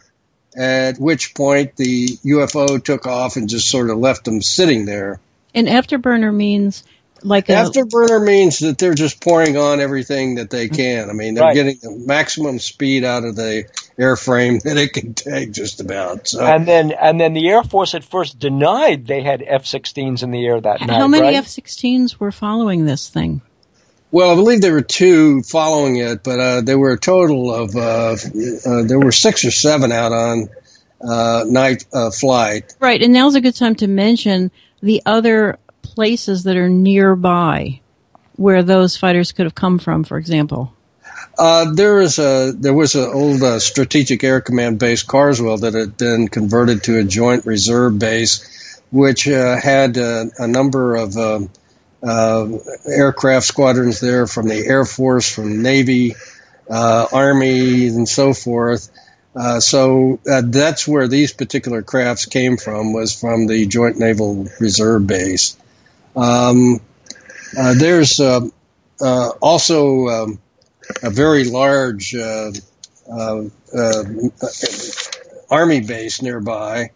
At which point the UFO took off and just sort of left them sitting there. And afterburner means like a, Afterburner means that they're just pouring on everything that they can. I mean, they're Right. getting the maximum speed out of the airframe that it can take, just about. So, And then and then the Air Force at first denied they had F-16s in the air that night. how many right? F-16s were following this thing? well, I believe there were two following it, but uh, there were a total of uh, uh, there were six or seven out on uh, night uh, flight. Right, and now's a good time to mention the other places that are nearby where those fighters could have come from, for example. Uh, there is a there was an old uh, strategic air command base Carswell that had been converted to a joint reserve base, which uh, had uh, a number of um uh, aircraft squadrons there from the Air Force, from Navy, uh, Army, and so forth. Uh, so uh, that's where these particular crafts came from was from the Joint Naval Reserve Base. Um, uh, there's uh, uh, also um, a very large uh, uh, uh, army base nearby.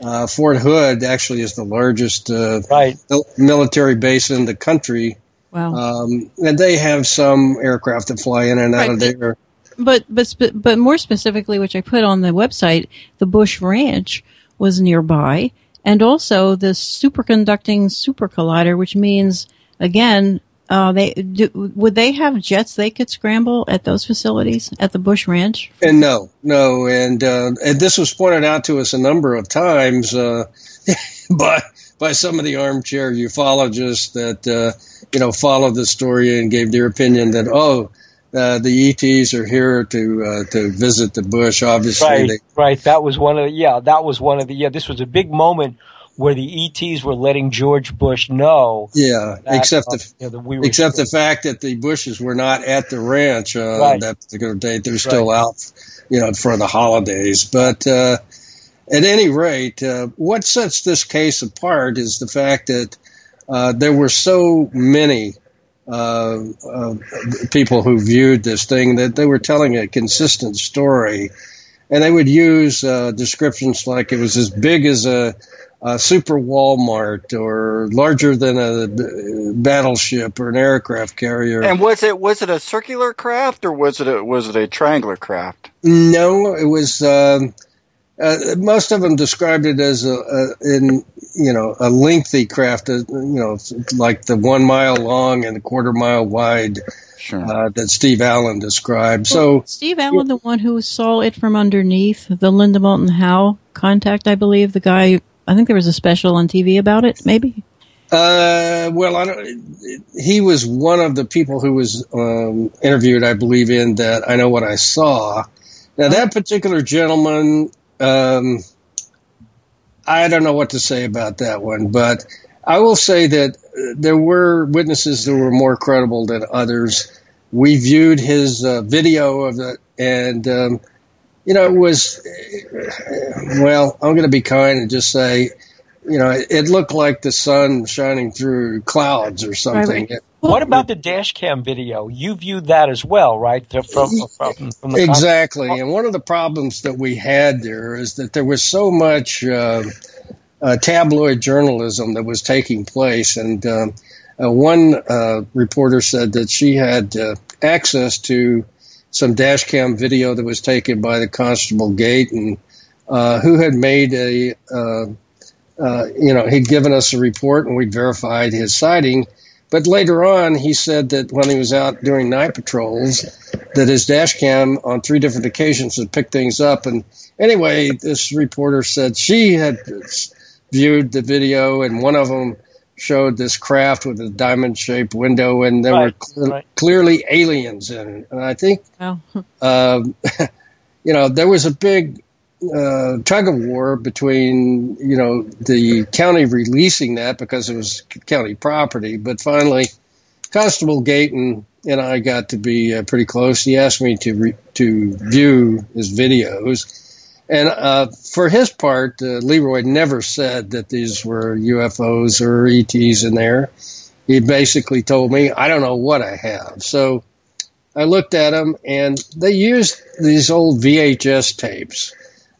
Uh, Fort Hood actually is the largest uh, Right. military base in the country, Wow. um, and they have some aircraft that fly in and out Right, of there. But but but more specifically, which I put on the website, the Bush Ranch was nearby, and also the superconducting super collider, which means again, uh, they do, would they have jets they could scramble at those facilities at the Bush Ranch? And no, no, and uh, and this was pointed out to us a number of times uh, by by some of the armchair ufologists that uh, you know followed the story and gave their opinion that oh uh, the ETs are here to uh, to visit the bush. Obviously, Right, they, right. That was one of the, yeah, that was one of the, yeah, this was a big moment where the ETs were letting George Bush know. yeah. that, except uh, the you know, that we were except the fact that the Bushes were not at the ranch uh, Right. that particular date. They're still out, you know, for the holidays. But uh, at any rate, uh, what sets this case apart is the fact that uh, there were so many uh, uh, people who viewed this thing that they were telling a consistent story. And they would use uh, descriptions like it was as big as a, a super Walmart or larger than a battleship or an aircraft carrier. And was it was it a circular craft or was it a was it a triangular craft? No, it was. Um, uh, most of them described it as a, a in you know a lengthy craft, uh, you know, like the one mile long and a quarter mile wide Sure. uh, that Steve Allen described. So Steve Allen, the one who saw it from underneath, the Linda Moulton Howe contact, I believe, the guy. I think there was a special on TV about it. Maybe. Uh, well, I don't, he was one of the people who was um, interviewed, I believe, in that I know what I saw. Now, that particular gentleman, um, I don't know what to say about that one, but I will say that there were witnesses that were more credible than others. We viewed his uh, video of it, and um, you know, it was well. I'm going to be kind and just say you know, it, it looked like the sun shining through clouds or something. Right. What about the dash cam video? You viewed that as well, right? The- From, from, from the Exactly. And one of the problems that we had there is that there was so much uh, uh, tabloid journalism that was taking place. And um, Uh, one uh, reporter said that she had uh, access to some dash cam video that was taken by the constable Gaitan uh, who had made a, uh, you know, he'd given us a report and we'd verified his sighting. But later on, he said that when he was out doing night patrols, that his dash cam on three different occasions had picked things up. And anyway, this reporter said she had viewed the video, and one of them showed this craft with a diamond-shaped window, and there were Right, cle- right. clearly aliens in it. And I think um, you know, there was a big uh, tug of war between, you know, the county releasing that because it was county property, but finally, Constable Gaitan and I got to be uh, pretty close. He asked me to re- to view his videos, and uh, for his part, uh, Leroy never said that these were UFOs or ETs in there. He basically told me, "I don't know what I have." So. I looked at them, and they used these old VHS tapes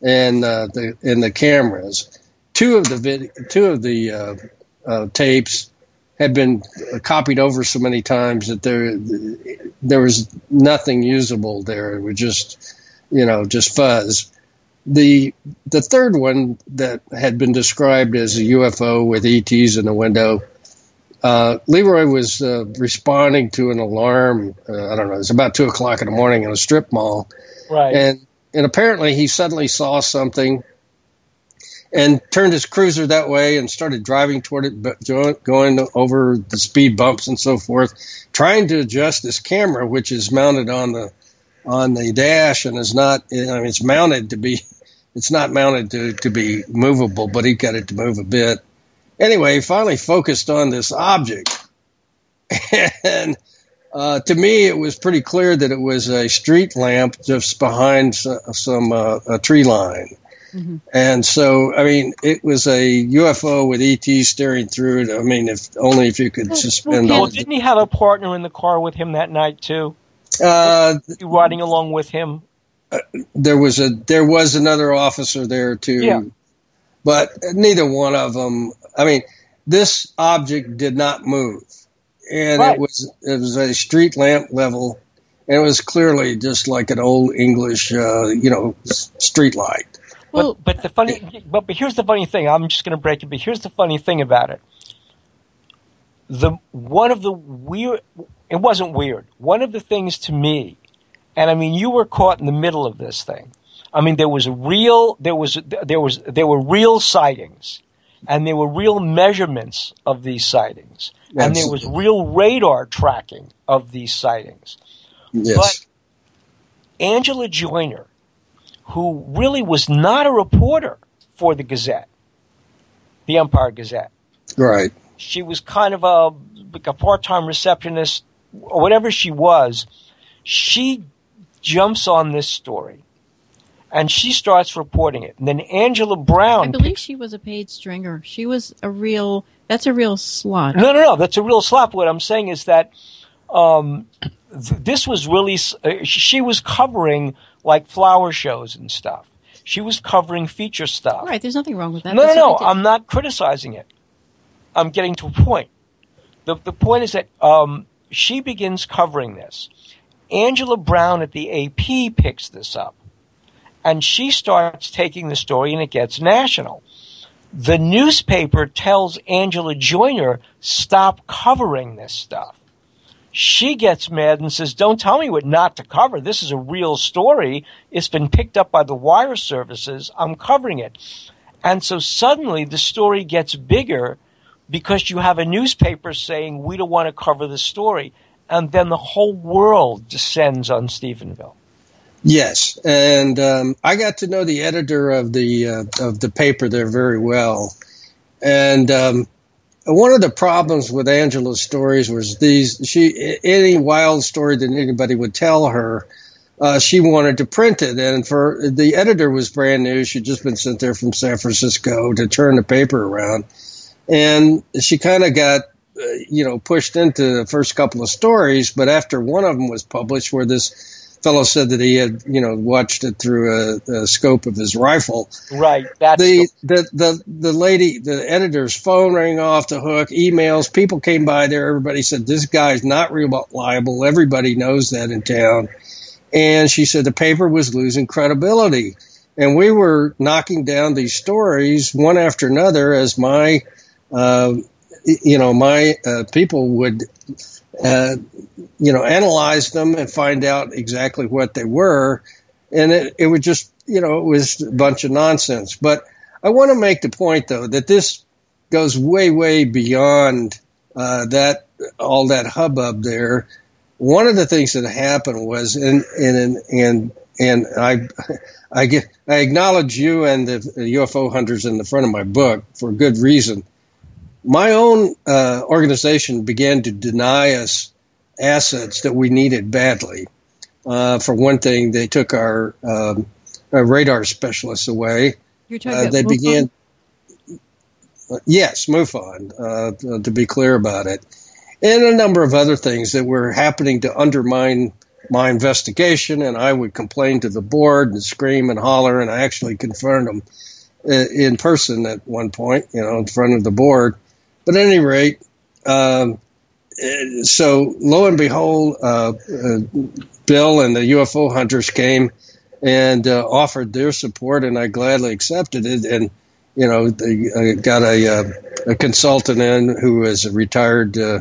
and uh, the in the cameras. Two of the vid- two of the uh, uh, tapes had been copied over so many times that there there was nothing usable there. It was just you know just fuzz. The the third one that had been described as a UFO with ETs in the window uh, Leroy was uh, responding to an alarm. Uh, I don't know. It was about two o'clock in the morning in a strip mall, Right. and and apparently he suddenly saw something, and turned his cruiser that way and started driving toward it, but going over the speed bumps and so forth, trying to adjust this camera, which is mounted on the on the dash and is not. I mean, it's mounted to be. It's not mounted to, to be movable, but he got it to move a bit anyway, he finally focused on this object. And uh, to me, it was pretty clear that it was a street lamp just behind some uh, a tree line. And so, I mean, it was a UFO with ET staring through it. I mean, if only if you could suspend Well, all. didn't he have a partner in the car with him that night too? Uh, riding along with him. there was a there was another officer there too. Yeah. But neither one of them. I mean, this object did not move, and Right. it was it was a street lamp level, and it was clearly just like an old English, uh, you know, street light. But, but the funny, but, but here's the funny thing. I'm just going to break it. But here's the funny thing about it. The one of the weird. It wasn't weird. One of the things to me, and I mean, you were caught in the middle of this thing. I mean, there was a real. There was there was there were real sightings, and there were real measurements of these sightings, and there was real radar tracking of these sightings. Yes. But Angela Joyner, who really was not a reporter for the Gazette, the Empire Gazette, right. she was kind of a, like a part-time receptionist or whatever she was. She jumps on this story, and she starts reporting it. And then Angela Brown I believe she was a paid stringer. She was a real. That's a real slot. No, no, no. That's a real slap. What I'm saying is that um, th- this was really. Uh, she was covering like flower shows and stuff. She was covering feature stuff. Right, there's nothing wrong with that. no, no, That's no. did. I'm not criticizing it. I'm getting to a point. The the point is that um, she begins covering this. Angela Brown at the AP picks this up, and she starts taking the story, and it gets national the newspaper tells Angela Joyner, stop covering this stuff. She gets mad and says, don't tell me what not to cover. This is a real story. It's been picked up by the wire services. I'm covering it. And so suddenly the story gets bigger because you have a newspaper saying, we don't want to cover the story. And then the whole world descends on Stephenville. Yes, and um, I got to know the editor of the uh, of the paper there very well, and um, one of the problems with Angela's stories was these she any wild story that anybody would tell her, uh, she wanted to print it, and for the editor was brand new. She'd just been sent there from San Francisco to turn the paper around, and she kind of got uh, you know pushed into the first couple of stories, but after one of them was published, where this fellow said that he had, you know, watched it through a, a scope of his rifle. Right. That's the, the the the lady, the editor's phone rang off the hook. Emails, people came by there. Everybody said this guy's not reliable. Everybody knows that in town. And she said the paper was losing credibility, and we were knocking down these stories one after another as my, uh, you know, my uh, people would. Uh, you know, analyze them and find out exactly what they were. And it, it was just, you know, it was a bunch of nonsense. But I want to make the point, though, that this goes way, way beyond uh, that, all that hubbub there. One of the things that happened was, and, and, and, and I, I get, I acknowledge you and the UFO hunters in the front of my book for good reason. My own uh, organization began to deny us assets that we needed badly. Uh, for one thing, they took our, um, our radar specialists away. You're talking Uh, about they MUFON? began. Yes, MUFON, uh, to be clear about it, and a number of other things that were happening to undermine my investigation. And I would complain to the board and scream and holler, and I actually confronted them uh, in person at one point, you know, in front of the board. But at any rate, um, so lo and behold, uh, uh, Bill and the UFO hunters came and uh, offered their support, and I gladly accepted it. And you know, they uh, got a, uh, a consultant in who is a retired uh,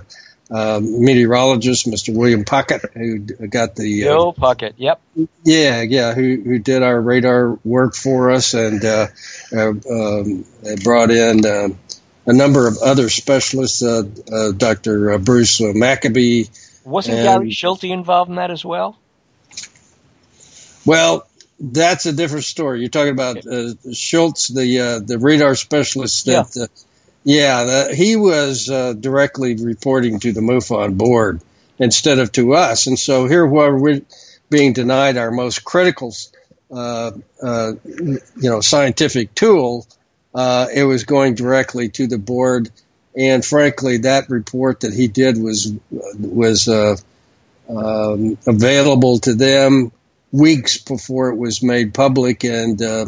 uh, meteorologist, Mr. William Puckett, who got the uh, Bill Puckett. Yep. yeah, yeah, who who did our radar work for us and uh, uh, um, brought in um a number of other specialists, uh, uh, Dr. Bruce Maccabee. Wasn't and- Gary Schulte involved in that as well? Well, that's a different story. You're talking about uh, Schultz, the uh, the radar specialist. That, yeah, uh, yeah he was uh, directly reporting to the MUFON board instead of to us, and so here we're we're being denied our most critical, uh, uh, you know, scientific tool. Uh, it was going directly to the board, and frankly, that report that he did was was uh, um, available to them weeks before it was made public, and uh,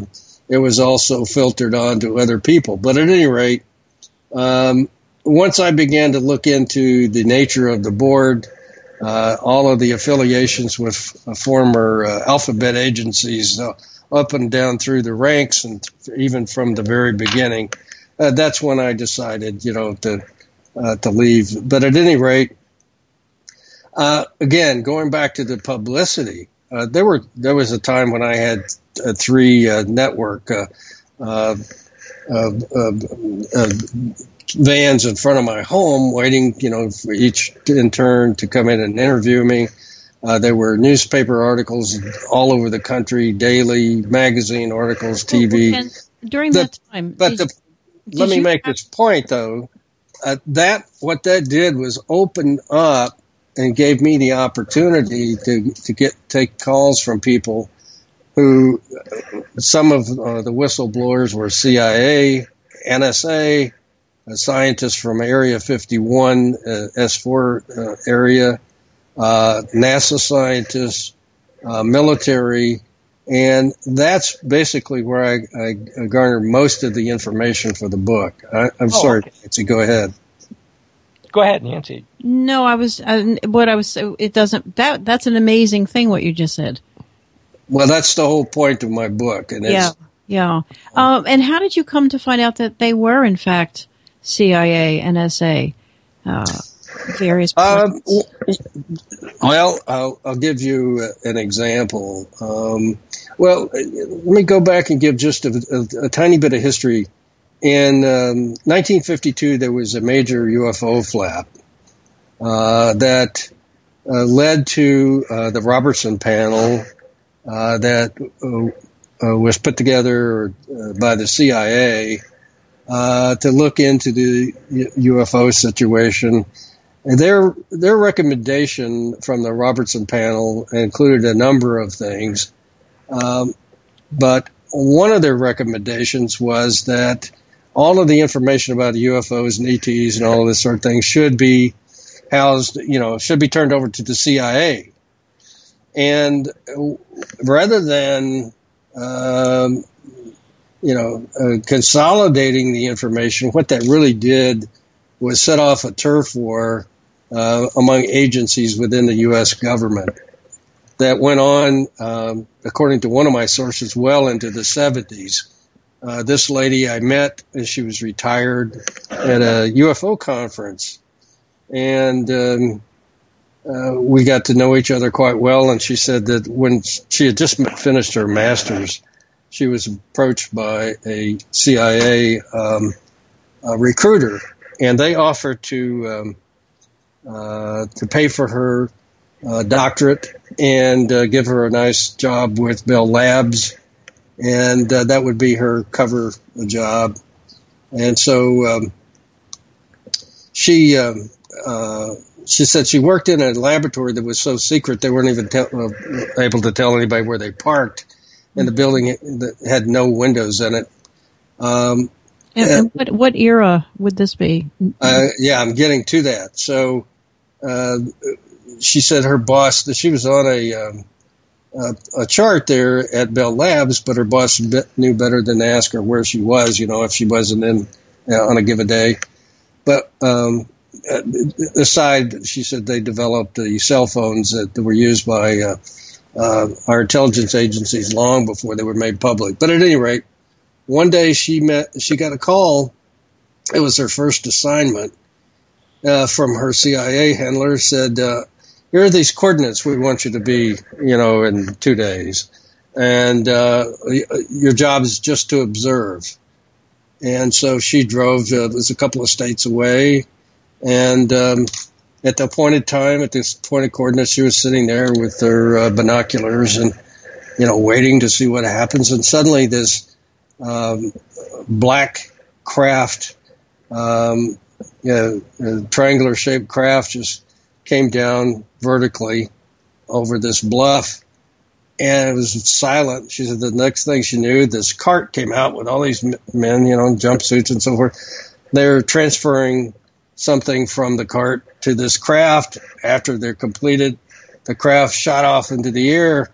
it was also filtered on to other people. But at any rate, um, once I began to look into the nature of the board, uh, all of the affiliations with uh, former uh, alphabet agencies up and down through the ranks, and even from the very beginning, uh, that's when I decided, you know, to uh, to leave. But at any rate, uh, again, going back to the publicity, uh, there were there was a time when I had uh, three uh, network vans in front of my home, waiting, you know, for each in turn to come in and interview me. Uh, there were newspaper articles all over the country, daily magazine articles, TV. And during The- that time, But the, did let me make have- this point though. Uh, that what that did was open up and gave me the opportunity to to get take calls from people who some of uh, the whistleblowers were CIA, NSA, uh, scientists from Area 51, uh, S4 uh, area, uh, NASA scientists, uh, military, and that's basically where I, I garnered most of the information for the book. I, I'm Oh, sorry, okay. Nancy, go ahead. Go ahead, Nancy. No, I was uh, what I was. It doesn't. That that's an amazing thing. What you just said. Well, that's the whole point of my book, and Yeah, it's yeah. Um, and how did you come to find out that they were in fact CIA, NSA, uh, various? Um, well, I'll, I'll give you uh, an example. Um, well, uh, let me go back and give just a, a, a tiny bit of history. In um, 1952, there was a major UFO flap uh, that uh, led to uh, the Robertson panel uh, that uh, uh, was put together uh, by the CIA uh, to look into the U- UFO situation. Their their recommendation from the Robertson panel included a number of things, um, but one of their recommendations was that all of the information about UFOs and ETs and all of this sort of thing should be housed, you know, should be turned over to the CIA. And rather than, um, you know, uh, consolidating the information, what that really did was set off a turf war uh, among agencies within the U.S. government that went on, um, according to one of my sources, well into the 70s. Uh, this lady I met, and she was retired at a UFO conference, and um, uh, we got to know each other quite well. And she said that when she had just finished her master's, she was approached by a CIA um, a recruiter, and they offered to um, uh, to pay for her uh, doctorate and uh, give her a nice job with Bell Labs, and uh, that would be her cover job. And so um, she um, uh, she said she worked in a laboratory that was so secret they weren't even tell, uh, able to tell anybody where they parked, and the building that had no windows in it. Um, And, and what, what era would this be? uh, yeah, I'm getting to that. So, uh, she said her boss that she was on a, um, a a chart there at Bell Labs, but her boss knew better than to ask her where she was. You know, if she wasn't in uh, on a given day. But um, uh, aside, she said they developed the cell phones that were used by uh, uh, our intelligence agencies long before they were made public. But at any rate, one day she met, she got a call. It was her first assignment uh, from her CIA handler. Said, uh, "Here are these coordinates. We want you to be, you know, in two days, and uh, your job is just to observe." And so she drove. Uh, it was a couple of states away, and um, at the appointed time, at this appointed coordinates, she was sitting there with her uh, binoculars and, you know, waiting to see what happens. And suddenly, this um, black craft, um, you know, triangular shaped craft just came down vertically over this bluff and it was silent. She said the next thing she knew, this cart came out with all these men, you know, in jumpsuits and so forth. They're transferring something from the cart to this craft. After they're completed, the craft shot off into the air,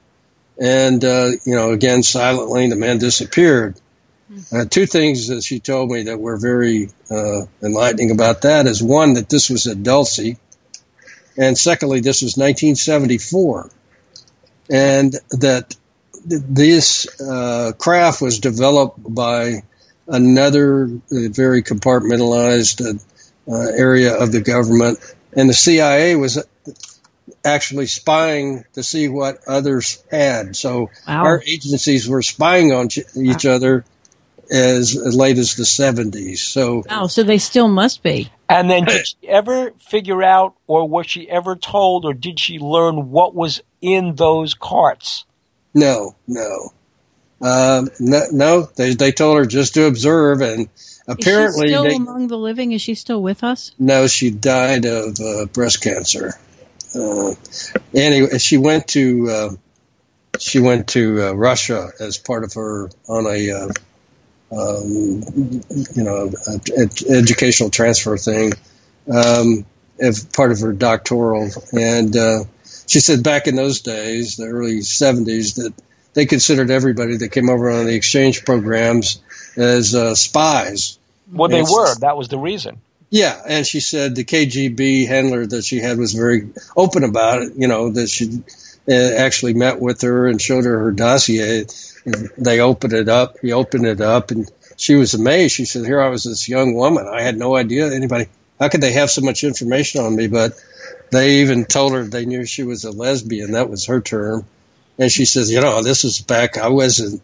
and uh, you know, again silently, the men disappeared. Uh, two things that she told me that were very uh, enlightening about that is one that this was at Dulce, and secondly, this was 1974 and that this uh, craft was developed by another uh, very compartmentalized uh, uh, area of the government, and the CIA was actually spying to see what others had. So Wow. our agencies were spying on ch- each other as, as late as the 70s. So Oh, so they still must be. And then did she ever figure out, or was she ever told, or did she learn what was in those carts? No, no, um, no, no. They they told her just to observe, and apparently Is she still they among the living? Is she still with us? no. She died of uh, breast cancer. Uh, anyway, she went to uh, she went to uh, Russia as part of her on a uh, um, you know ed- educational transfer thing um, as part of her doctoral, and uh, she said back in those days, the early '70s, that they considered everybody that came over on the exchange programs as uh, spies. Well, they And were. That was the reason. yeah, and she said the KGB handler that she had was very open about it. You know that she uh, actually met with her and showed her her dossier. And they opened it up. He opened it up, and she was amazed. She said, "Here I was, this young woman. I had no idea anybody. How could they have so much information on me?" But they even told her they knew she was a lesbian. That was her term. And she says, "You know, this is back. I wasn't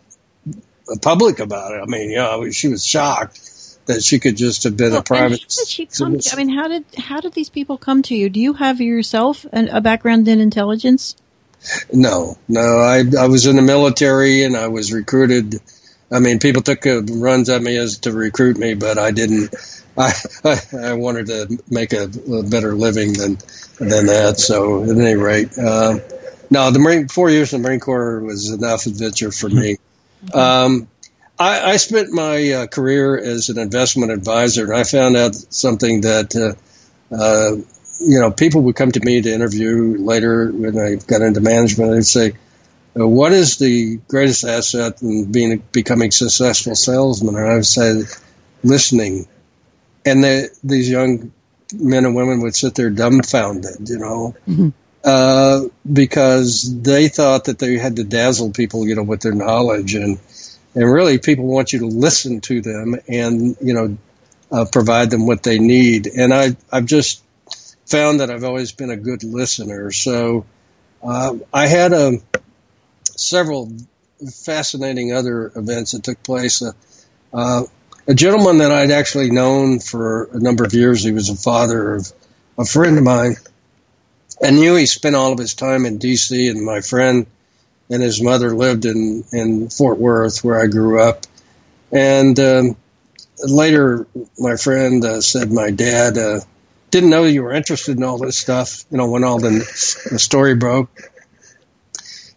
public about it. I mean, you know, she was shocked." That she could just have been Well, a private. How did she come? To, I mean, how did how did these people come to you? Do you have yourself an, a background in intelligence? No, no. I I was in the military and I was recruited. I mean, people took runs at me as to recruit me, but I didn't. I I, I wanted to make a, a better living than than that. So at any rate, uh, no. The Marine four years in the Marine Corps was enough adventure for me. Um, I, I spent my uh, career as an investment advisor, and I found out something that uh, uh, you know, people would come to me to interview later when I got into management. They'd say, uh, "What is the greatest asset in being becoming a successful salesman?" And I would say, "Listening." And the, these young men and women would sit there dumbfounded, you know, uh, because they thought that they had to dazzle people, you know, with their knowledge, and and really, people want you to listen to them and you know uh, provide them what they need. And I I've just found that I've always been a good listener. So uh, I had um several fascinating other events that took place. Uh, uh, a gentleman that I'd actually known for a number of years, he was a father of a friend of mine. I knew he spent all of his time in D.C. and my friend and his mother lived in, in Fort Worth where I grew up. And um, later, my friend uh, said my dad uh, didn't know you were interested in all this stuff, you know, when all the, the story broke.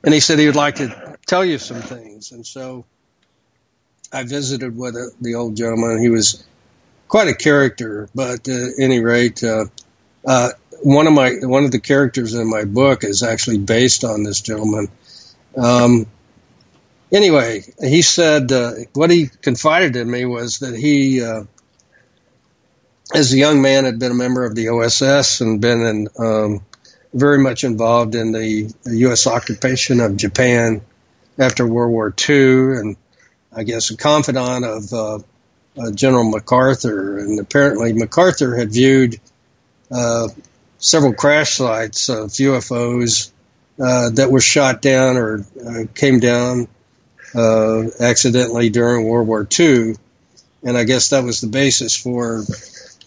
And he said he would like to tell you some things. And so I visited with uh, the old gentleman. He was quite a character, but uh, at any rate, uh, uh, one of my one of the characters in my book is actually based on this gentleman. Um, anyway, he said uh, what he confided in me was that he, uh, as a young man, had been a member of the OSS and been in, um, very much involved in the U.S. occupation of Japan after World War II, and I guess a confidant of uh, uh, General MacArthur. And apparently, MacArthur had viewed uh, several crash sites of UFOs uh, that were shot down or uh, came down uh, accidentally during World War II. And I guess that was the basis for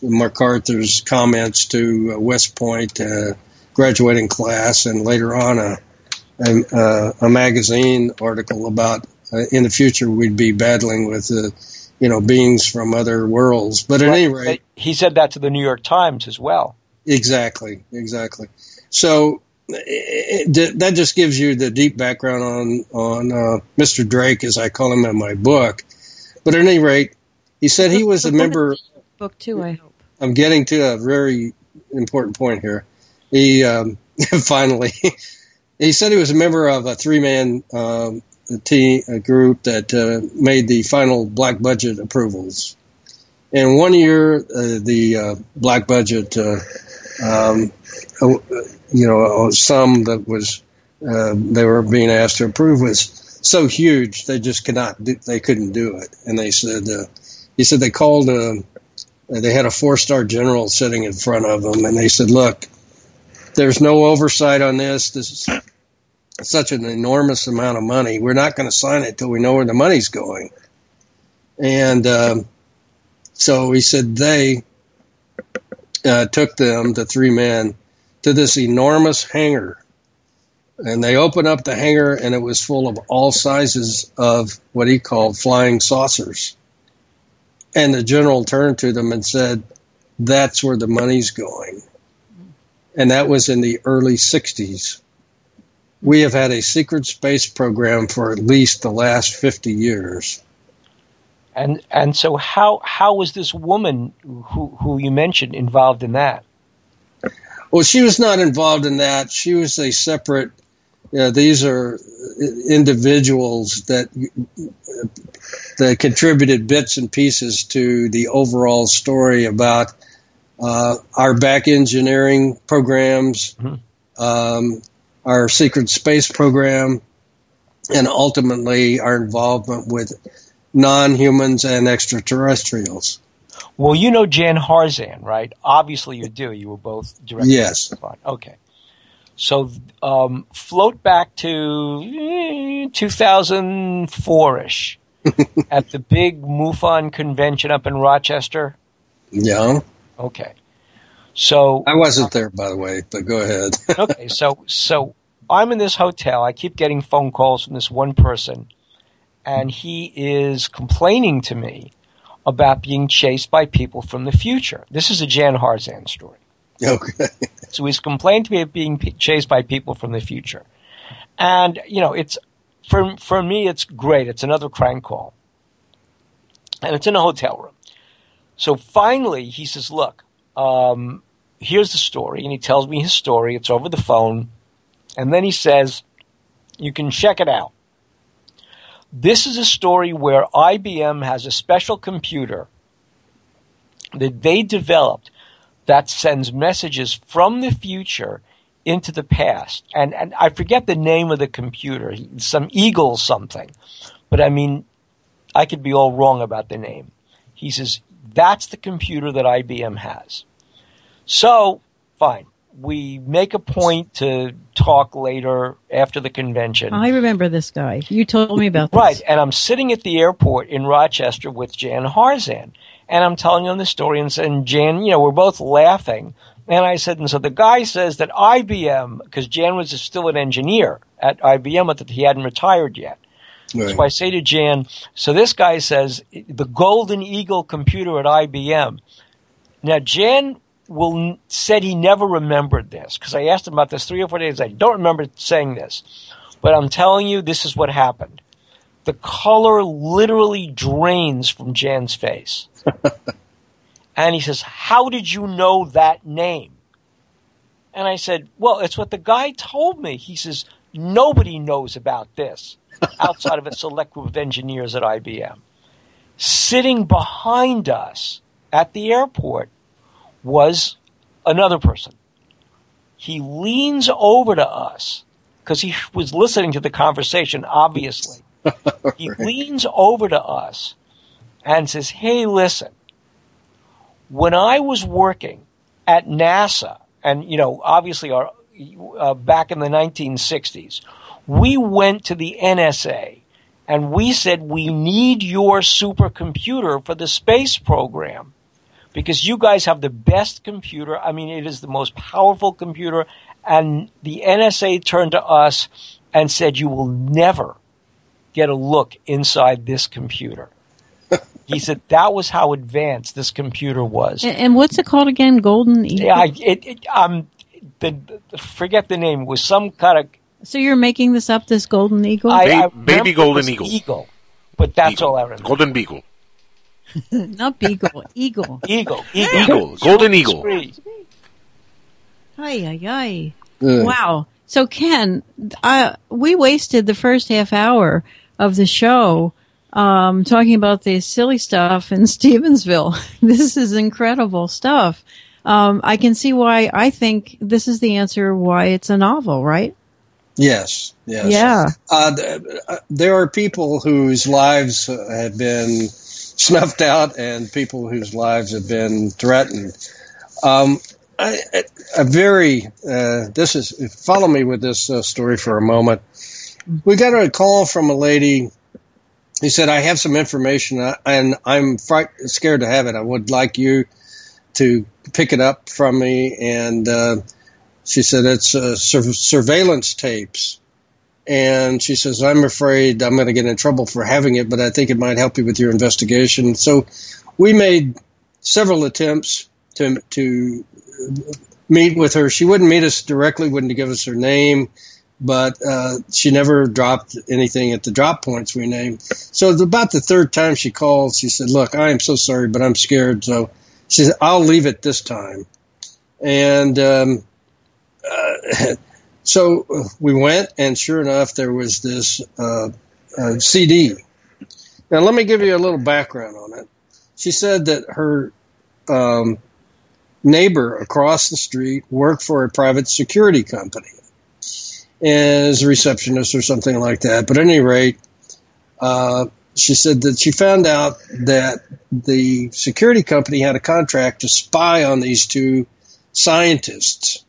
MacArthur's comments to uh, West Point uh, graduating class and later on a, a, uh, a magazine article about uh, in the future we'd be battling with, uh, you know, beings from other worlds. But at any rate, He said that to the New York Times as well. Exactly, exactly. So it, it, that just gives you the deep background on on uh, Mr. Drake, as I call him in my book. But at any rate, he said he was a member. Book two, I hope. I'm getting to a very important point here. He um, finally he said he was a member of a three man um, team a group that uh, made the final black budget approvals. And one year, uh, the uh, black budget, uh, um, uh, you know, sum that was they were being asked to approve was so huge they just could not do, they couldn't do it. And they said uh, he said they called uh, they had a four star general sitting in front of them and they said, look, there's no oversight on this. This is such an enormous amount of money. We're not going to sign it till we know where the money's going. And um, so he said they uh, took them, the three men, to this enormous hangar. And they opened up the hangar, and it was full of all sizes of what he called flying saucers. And the general turned to them and said, That's where the money's going. And that was in the early 60s. We have had a secret space program for at least the last 50 years. And and so how how was this woman who who you mentioned involved in that? Well, she was not involved in that. She was a separate. Uh, these are individuals that that contributed bits and pieces to the overall story about uh, our back engineering programs, um, our secret space program, and ultimately our involvement with non-humans and extraterrestrials. Well, you know Jan Harzan, right? Obviously, you do. You were both directors. Yes. Okay. So, um, float back to eh, 2004 ish at the big MUFON convention up in Rochester. Yeah. Okay. So I wasn't there, by the way, but go ahead. okay, so so I'm in this hotel. I keep getting phone calls from this one person, and he is complaining to me about being chased by people from the future. This is a Jan Harzan story. Okay. So he's complained to me of being p- chased by people from the future, and you know it's for for me it's great. It's another crank call, and it's in a hotel room. So finally, he says, "Look, um, here's the story, and he tells me his story. It's over the phone, and then he says, "You can check it out." This is a story where IBM has a special computer that they developed that sends messages from the future into the past. And, and I forget the name of the computer, some Eagle something. But I mean, I could be all wrong about the name. He says, that's the computer that IBM has. So, fine. We make a point to talk later after the convention. I remember this guy. You told me about this. Right, and I'm sitting at the airport in Rochester with Jan Harzan, and I'm telling him the story, and, and Jan, you know, we're both laughing. And I said, and so the guy says that IBM, because Jan was still an engineer at IBM, but that he hadn't retired yet. So I say to Jan, so this guy says the Golden Eagle computer at IBM. Now Jan will said he never remembered this because I asked him about this three or four days. I don't remember saying this, but I'm telling you, this is what happened. The color literally drains from Jan's face, and he says, "How did you know that name?" And I said, "Well, it's what the guy told me." He says, "Nobody knows about this." outside of a select group of engineers at IBM. Sitting behind us at the airport was another person. He leans over to us because he was listening to the conversation, obviously. he leans over to us and says, Hey, listen, when I was working at NASA, and, you know, obviously our, uh, back in the 1960s, we went to the NSA and we said, we need your supercomputer for the space program because you guys have the best computer. I mean, it is the most powerful computer. And the NSA turned to us and said, you will never get a look inside this computer. He said that was how advanced this computer was. And, and what's it called again? Golden Eagle. Yeah, I, it, it, um, the, the, forget the name. It was some kind of So you're making this up, this Golden Eagle? I- I baby remember it golden eagle. Eagle, but that's Eagle. all I remember. Golden beagle. Not Beagle, Eagle. Eagle, eagle, Eagle. Golden eagle. Spree. Ay, ay, ay. Wow. So Ken, I, we wasted the first half hour of the show um, talking about the silly stuff in Stephenville. this is incredible stuff. Um, I can see why I think this is the answer why it's a novel, right? Yes, yes. Yeah. Uh, uh, there are people whose lives have been snuffed out and people whose lives have been threatened. Um, I, I- a very, uh, this is, follow me with this uh, story for a moment. We got a call from a lady who said, I have some information uh, and I'm fright- scared to have it. I would like you to pick it up from me. And, uh, she said, it's uh, sur- surveillance tapes. And she says, I'm afraid I'm going to get in trouble for having it, but I think it might help you with your investigation. So we made several attempts to, to meet with her. She wouldn't meet us directly, wouldn't give us her name, but uh, she never dropped anything at the drop points we named. So about the third time she called, she said, look, I am so sorry, but I'm scared. So she said, I'll leave it this time. And, um, uh, so we went, and sure enough, there was this uh, uh, CD. Now, let me give you a little background on it. She said that her um, neighbor across the street worked for a private security company as a receptionist or something like that. But at any rate, uh, she said that she found out that the security company had a contract to spy on these two scientists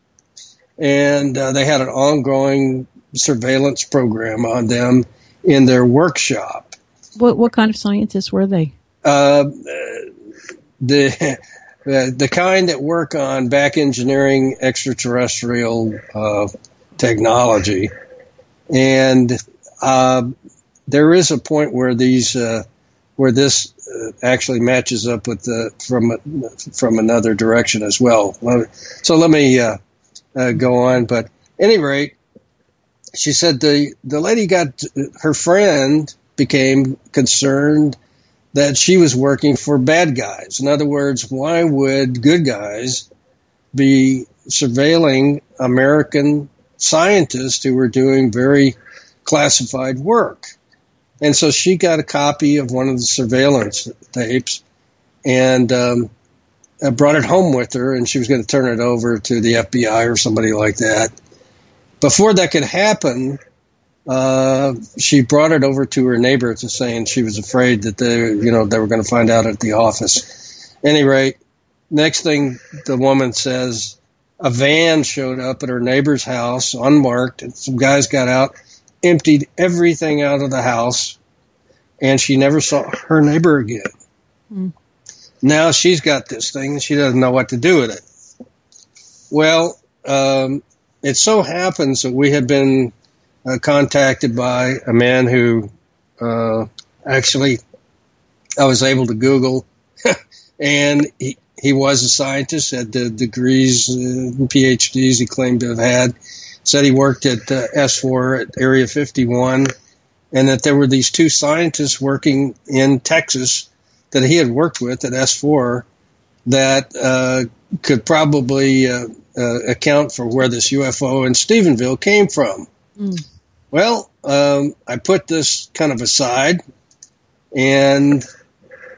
and uh, they had an ongoing surveillance program on them in their workshop. What what kind of scientists were they? Uh, the the the kind that work on back engineering extraterrestrial uh, technology, and uh, there is a point where these uh, where this uh, actually matches up with the from from another direction as well. So let me uh, uh, go on. But any rate, she said the the lady got her friend became concerned that she was working for bad guys. In other words, why would good guys be surveilling American scientists who were doing very classified work. And so she got a copy of one of the surveillance tapes and um, brought it home with her, and she was going to turn it over to the FBI or somebody like that. Before that could happen, uh, she brought it over to her neighbor to saying she was afraid that they, you know, they were going to find out at the office. Any rate, next thing the woman says, a van showed up at her neighbor's house unmarked, and some guys got out, emptied everything out of the house, and she never saw her neighbor again. Hmm. Now she's got this thing, and she doesn't know what to do with it. Well, um, it so happens that we had been uh, contacted by a man who uh, actually I was able to Google, and he, he was a scientist, had the degrees, uh, and PhDs he claimed to have had. Said he worked at uh, S4 at Area 51, and that there were these two scientists working in Texas that he had worked with at S4 that uh, could probably uh, uh, account for where this UFO in Stephenville came from. Well, um, I put this kind of aside, and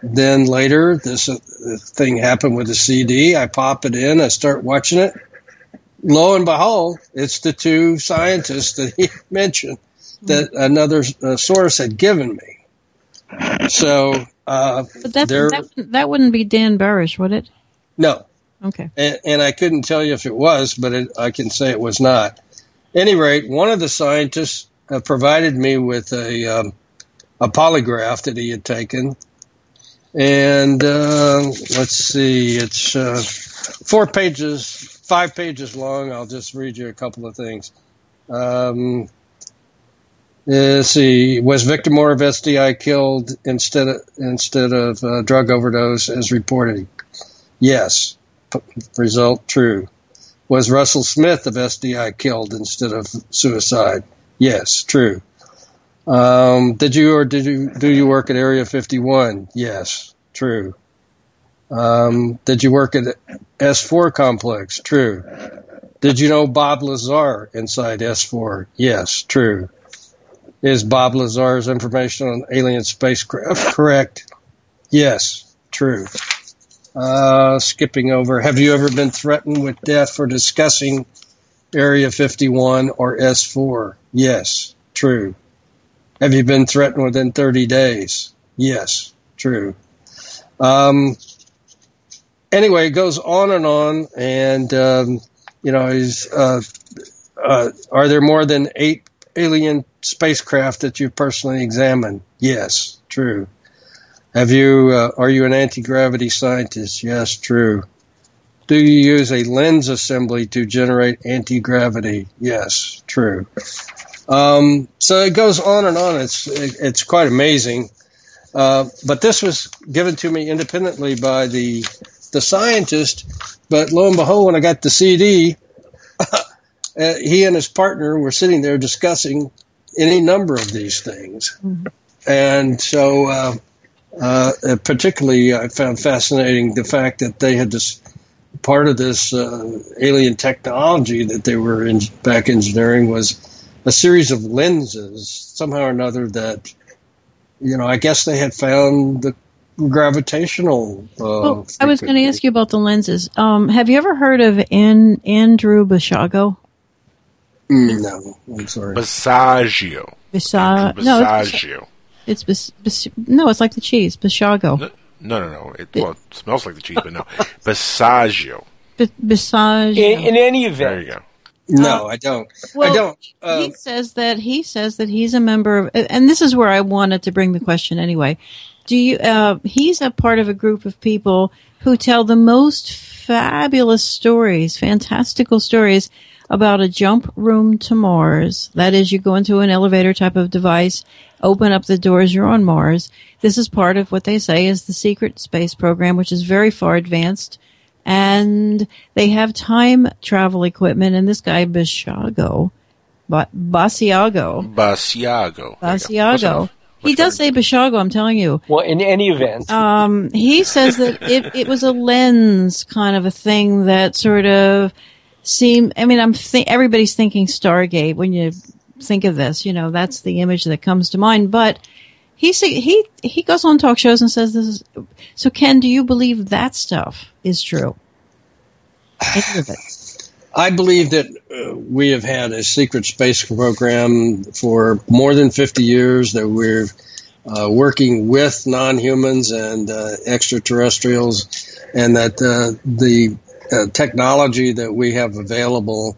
then later this uh, thing happened with the CD. I pop it in, I start watching it. Lo and behold, it's the two scientists that he mentioned that another uh, source had given me. So, uh, But that, that that wouldn't be Dan Burisch, would it? no, Okay. and, and I couldn't tell you if it was, but it, I can say it was not. Any rate, one of the scientists uh, provided me with a um, a polygraph that he had taken, and uh, let's see, it's uh, four pages, five pages long. I'll just read you a couple of things. Um, let's see, was Victor Moore of SDI killed instead of instead of uh, drug overdose as reported? Yes. P- result true. Was Russell Smith of SDI killed instead of suicide? Yes, true. Um, did you or did you do you work at Area 51? Yes, true. Um, did you work at S4 complex? True. Did you know Bob Lazar inside S4? Yes, true. Is Bob Lazar's information on alien spacecraft correct? Yes, true. Uh, skipping over, have you ever been threatened with death for discussing Area 51 or S4? Yes, true. Have you been threatened within 30 days? Yes, true. Um, anyway, it goes on and on, and um, you know, he's, uh, uh, are there more than eight alien spacecraft that you've personally examined? Yes, true. Have you? Uh, are you an anti-gravity scientist? Yes, true. Do you use a lens assembly to generate anti-gravity? Yes, true. Um, so it goes on and on. It's it's quite amazing. Uh, but this was given to me independently by the the scientist. But lo and behold, when I got the CD, uh, he and his partner were sitting there discussing any number of these things. And so, uh, uh, particularly, I found fascinating the fact that they had this part of this uh, alien technology that they were in, back engineering was a series of lenses, somehow or another, that, you know, I guess they had found the gravitational. Uh, Well, I was going to ask you about the lenses. Um, have you ever heard of An- Andrew Bashago? Mm, no, I'm sorry. Basaggio. Basa- no, it's, Basaggio. it's bas- bas- no, it's like the cheese, Bashago. No, no, no. It, well, it smells like the cheese, but no. Basaggio. B- Basage. In, in any event, There you go. No, I don't. Well, I don't. He says that he says that he's a member of, and this is where I wanted to bring the question anyway. Do you? Uh, he's a part of a group of people who tell the most fabulous stories, fantastical stories about a jump room to Mars. That is, you go into an elevator type of device, open up the doors, you're on Mars. This is part of what they say is the secret space program, which is very far advanced and they have time travel equipment. And this guy Bashago, ba- Basiago, Basiago. There you go. Close Basiago. He does say Bashago, I'm telling you. Well, in any event, Um, he says that it, it was a lens kind of a thing that sort of seemed, I mean, I'm thi- everybody's thinking Stargate when you think of this, you know, that's the image that comes to mind, but he he, he goes on talk shows and says this is, so Ken, do you believe that stuff is true? It? I believe that uh, we have had a secret space program for more than 50 years, that we're uh, working with non humans and uh, extraterrestrials, and that uh, the uh, technology that we have available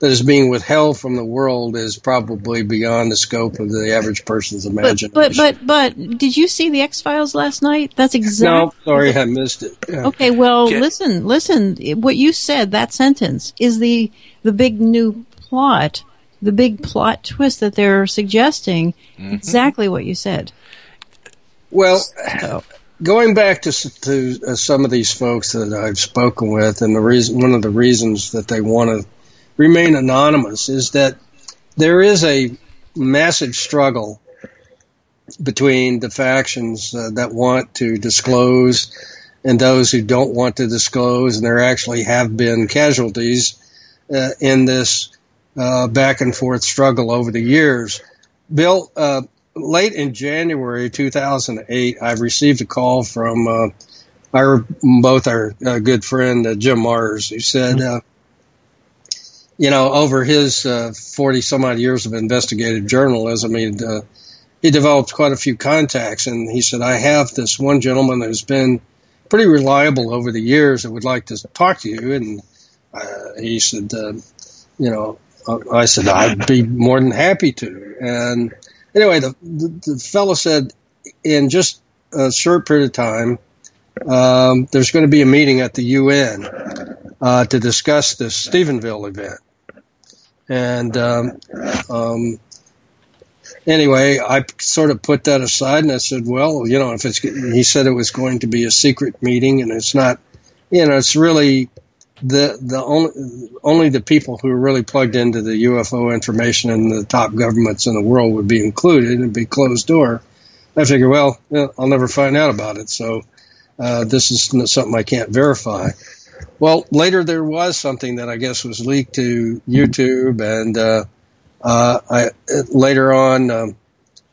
that is being withheld from the world is probably beyond the scope of the average person's imagination. but, but, but, did you see the X Files last night? That's exactly. no, sorry, I missed it. Yeah. Okay, well, Okay. listen, listen. What you said, that sentence, is the the big new plot, the big plot twist that they're suggesting. Exactly what you said. Well, So, going back to to uh, some of these folks that I've spoken with, and the reason one of the reasons that they want to remain anonymous is that there is a massive struggle between the factions uh, that want to disclose and those who don't want to disclose, and there actually have been casualties uh, in this uh, back and forth struggle over the years. Bill, uh, late in January 2008, I received a call from uh, our both our uh, good friend uh, Jim Marrs, who said, uh, you know, over his 40 some odd years of investigative journalism, he'd uh, he developed quite a few contacts, and he said, I have this one gentleman who's been pretty reliable over the years that would like to talk to you, and uh, he said, uh, you know, uh, I said I'd be more than happy to, and anyway, the, the, the fellow said in just a short period of time, um, there's going to be a meeting at the UN uh, to discuss this Stephenville event. And um, um, anyway, I sort of put that aside and I said, well, you know, if it's, he said it was going to be a secret meeting and it's not, you know, it's really the the only only the people who are really plugged into the UFO information and the top governments in the world would be included and be closed door. I figure, well, I'll never find out about it, so uh, this is something I can't verify. Well, later there was something that I guess was leaked to YouTube, and uh, uh, I later on um,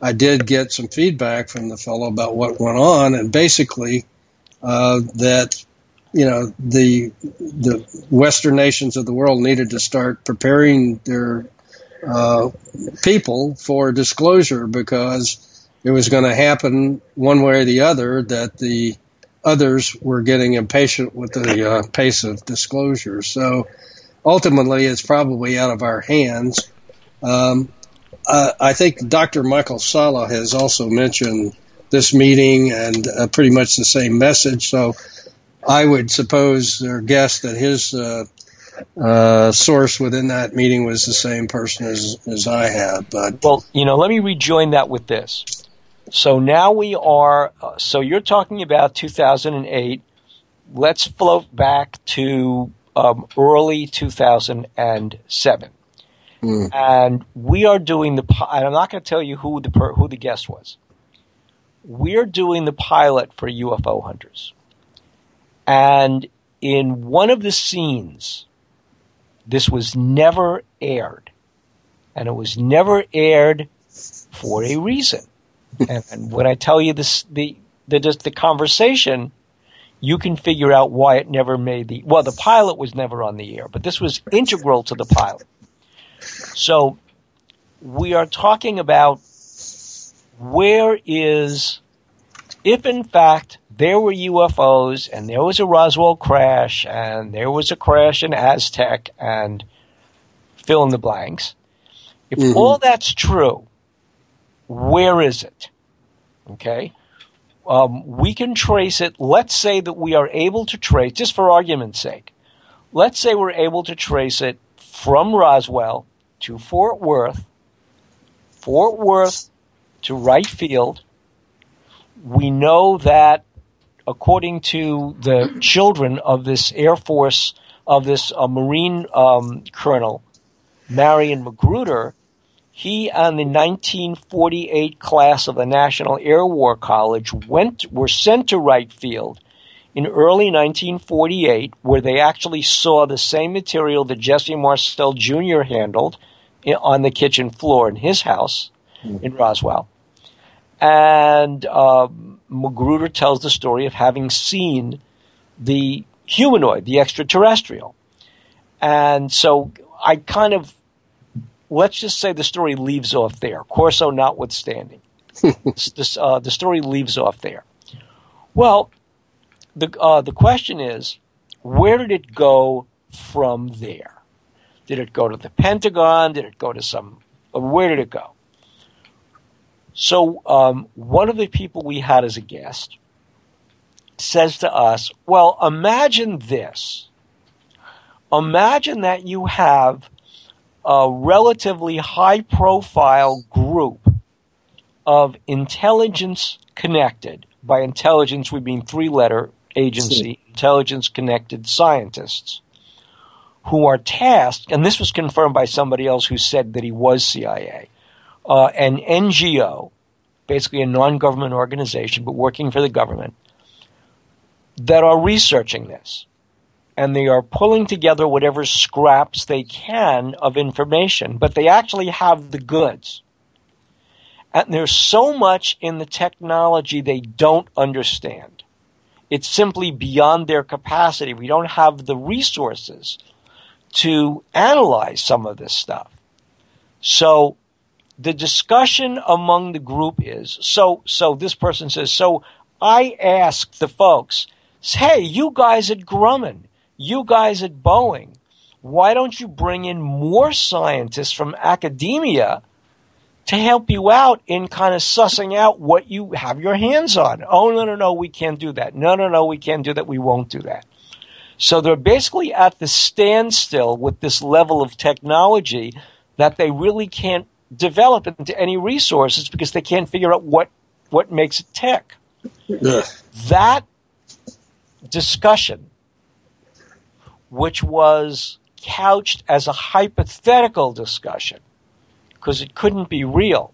I did get some feedback from the fellow about what went on, and basically uh, that you know the the Western nations of the world needed to start preparing their uh, people for disclosure because it was going to happen one way or the other that the others were getting impatient with the uh, pace of disclosure. So ultimately, it's probably out of our hands. Um, uh, I think Dr. Michael Salla has also mentioned this meeting and uh, pretty much the same message. So I would suppose or guess that his uh, uh, source within that meeting was the same person as, as I had. But well, you know, let me rejoin that with this. So now we are. Uh, so you're talking about 2008. Let's float back to um, early 2007, mm, and we are doing the. And I'm not going to tell you who the who the guest was. We're doing the pilot for UFO Hunters, and in one of the scenes, this was never aired, and it was never aired for a reason. And, and when I tell you this, the the just the conversation, you can figure out why it never made the. Well, the pilot was never on the air, but this was integral to the pilot. So we are talking about where is, if in fact there were UFOs and there was a Roswell crash and there was a crash in Aztec and fill in the blanks. If Mhm. all that's true, where is it? Okay. Um, we can trace it. Let's say that we are able to trace, just for argument's sake, let's say we're able to trace it from Roswell to Fort Worth, Fort Worth to Wright Field. We know that according to the children of this Air Force, of this uh, Marine um, colonel, Marion Magruder, he and the 1948 class of the National Air War College went were sent to Wright Field in early 1948, where they actually saw the same material that Jesse Marcel Jr. handled on the kitchen floor in his house in Roswell. And um, Magruder tells the story of having seen the humanoid, the extraterrestrial. And so I kind of, let's just say the story leaves off there, Corso notwithstanding. This- uh, the story leaves off there. Well, the, uh, the question is, where did it go from there? Did it go to the Pentagon? Did it go to some, uh, where did it go? So um, one of the people we had as a guest says to us, Well, imagine this. Imagine that you have a relatively high profile group of intelligence connected. By intelligence, we mean three letter agency, intelligence connected scientists who are tasked, and this was confirmed by somebody else who said that he was CIA, uh, an NGO, basically a non government organization, but working for the government, that are researching this. And they are pulling together whatever scraps they can of information, but they actually have the goods. And there's so much in the technology they don't understand. It's simply beyond their capacity. We don't have the resources to analyze some of this stuff. So the discussion among the group is so so this person says so I asked the folks, hey, you guys at Grumman, you guys at Boeing, why don't you bring in more scientists from academia to help you out in kind of sussing out what you have your hands on? Oh no no no, we can't do that. No no no, we can't do that. We won't do that. So they're basically at the standstill with this level of technology that they really can't develop into any resources because they can't figure out what, what makes it tick. That discussion, which was couched as a hypothetical discussion, because it couldn't be real.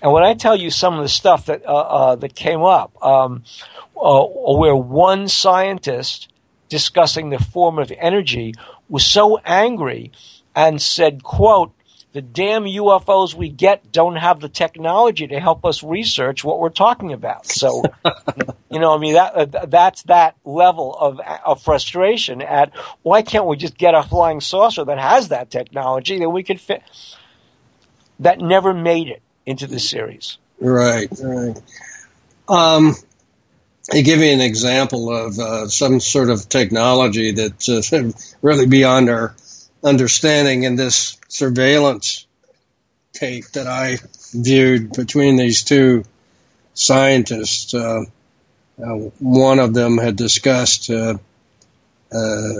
And when I tell you some of the stuff that uh, uh, that came up, um, uh, where one scientist discussing the form of energy was so angry and said, "quote The damn UFOs we get don't have the technology to help us research what we're talking about." So, you know, I mean that uh, that's that level of of frustration. At why can't we just get a flying saucer that has that technology that we could fit? That never made it into the series. Right, right. Um, I give you an example of uh, some sort of technology that's uh, really beyond our understanding in this surveillance tape that I viewed between these two scientists. Uh, uh, one of them had discussed uh, uh,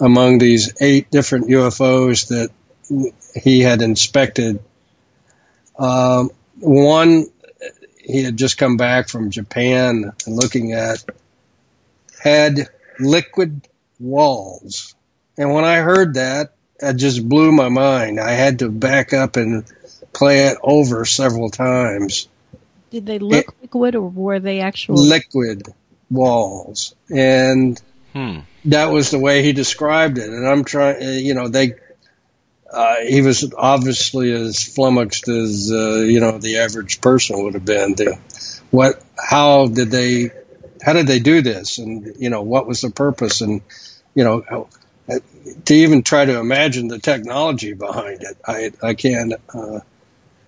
among these eight different UFOs that he had inspected. Um, one he had just come back from Japan and looking at had liquid walls. And when I heard that, it just blew my mind. I had to back up and play it over several times. Did they look liquid or were they actual? Liquid walls. And Hmm. that was the way he described it. And I'm trying, uh, you know, they, uh, he was obviously as flummoxed as, uh, you know, the average person would have been. To, what, how did they, how did they do this? And, you know, what was the purpose? And, you know, how- to even try to imagine the technology behind it, I, I can't, uh,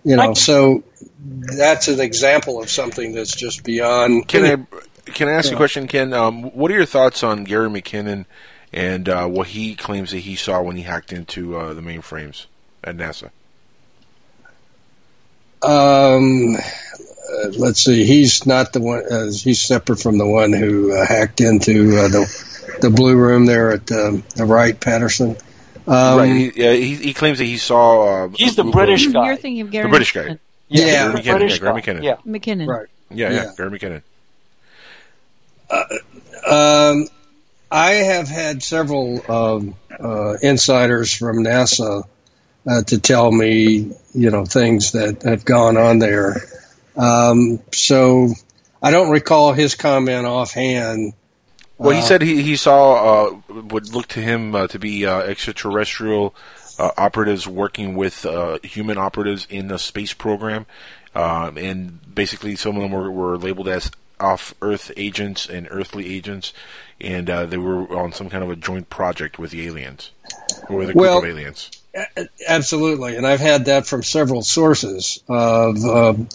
you know, so that's an example of something that's just beyond. Can I can I ask you Yeah. a question, Ken? Um, what are your thoughts on Gary McKinnon and uh, what he claims that he saw when he hacked into uh, the mainframes at NASA? Um, uh, let's see. He's not the one. Uh, he's separate from the one who uh, hacked into uh, the the blue room there at um, the Wright Patterson. Um, right. He, yeah, he, he claims that he saw. Uh, He's the UFO British guy. You're thinking of Gary. The British guy. McKinnon. Yeah. Gary the McKinnon. Yeah, Gary. McKinnon. Yeah. McKinnon. Right. Yeah, yeah, Yeah. Gary McKinnon. Um, I have had several um, uh, insiders from NASA uh, to tell me, you know, things that have gone on there. Um, so I don't recall his comment offhand. Well, he Uh, said he, he saw uh, would look to him uh, to be uh, extraterrestrial uh, operatives working with uh, human operatives in the space program, um, and basically some of them were, were labeled as off-Earth agents and earthly agents, and uh, they were on some kind of a joint project with the aliens or with a group Well, of aliens. Absolutely, and I've had that from several sources. Of um,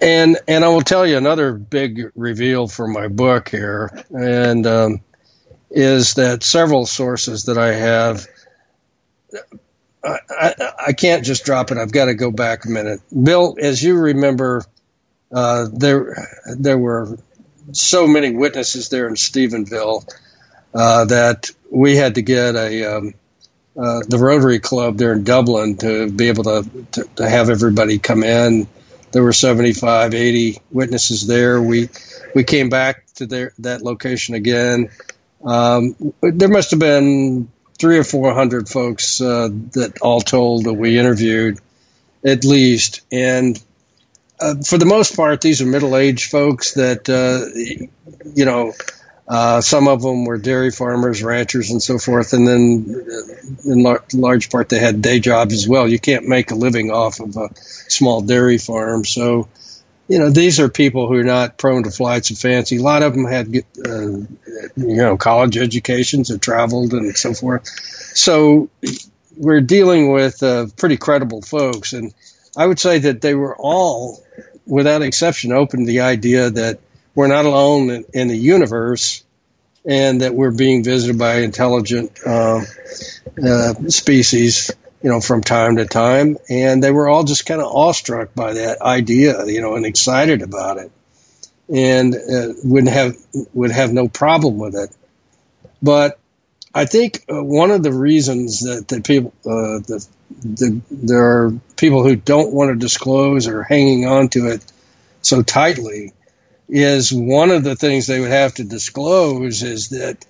and and I will tell you another big reveal for my book here, and um, is that several sources that I have. I, I, I can't just drop it. I've got to go back a minute. Bill, as you remember, uh, there there were so many witnesses there in Stephenville uh, that we had to get a um, uh, the Rotary Club there in Dublin to be able to, to, to have everybody come in. There were 75, 80 witnesses there. We we came back to their, that location again. Um, there must have been three or four hundred folks uh, that all told that we interviewed, at least. And uh, for the most part, these are middle-aged folks that uh, you know. Uh, some of them were dairy farmers, ranchers, and so forth, and then uh, in lar- large part they had day jobs as well. You can't make a living off of a small dairy farm, so you know these are people who are not prone to flights of fancy. A lot of them had uh, you know college educations, have traveled, and so forth. So we're dealing with uh, pretty credible folks, and I would say that they were all, without exception, open to the idea that we're not alone in, in the universe and that we're being visited by intelligent uh, uh, species, you know, from time to time. And they were all just kind of awestruck by that idea, you know, and excited about it, and uh, wouldn't have would have no problem with it. But I think uh, one of the reasons that the people, uh, the, the, there are people who don't want to disclose or hanging on to it so tightly is one of the things they would have to disclose is that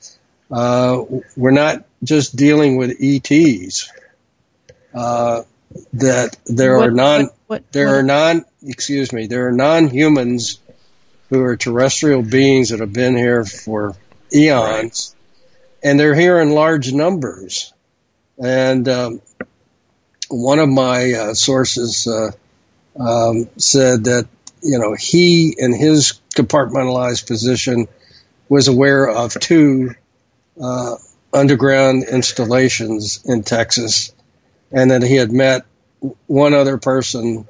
uh, we're not just dealing with ETs. Uh, that there What- are non what- what- there are non excuse me there are non-humans who are terrestrial beings that have been here for eons, and they're here in large numbers. And um, one of my uh, sources uh, um, said that you know he, and his compartmentalized position, was aware of two uh, underground installations in Texas, and that he had met one other person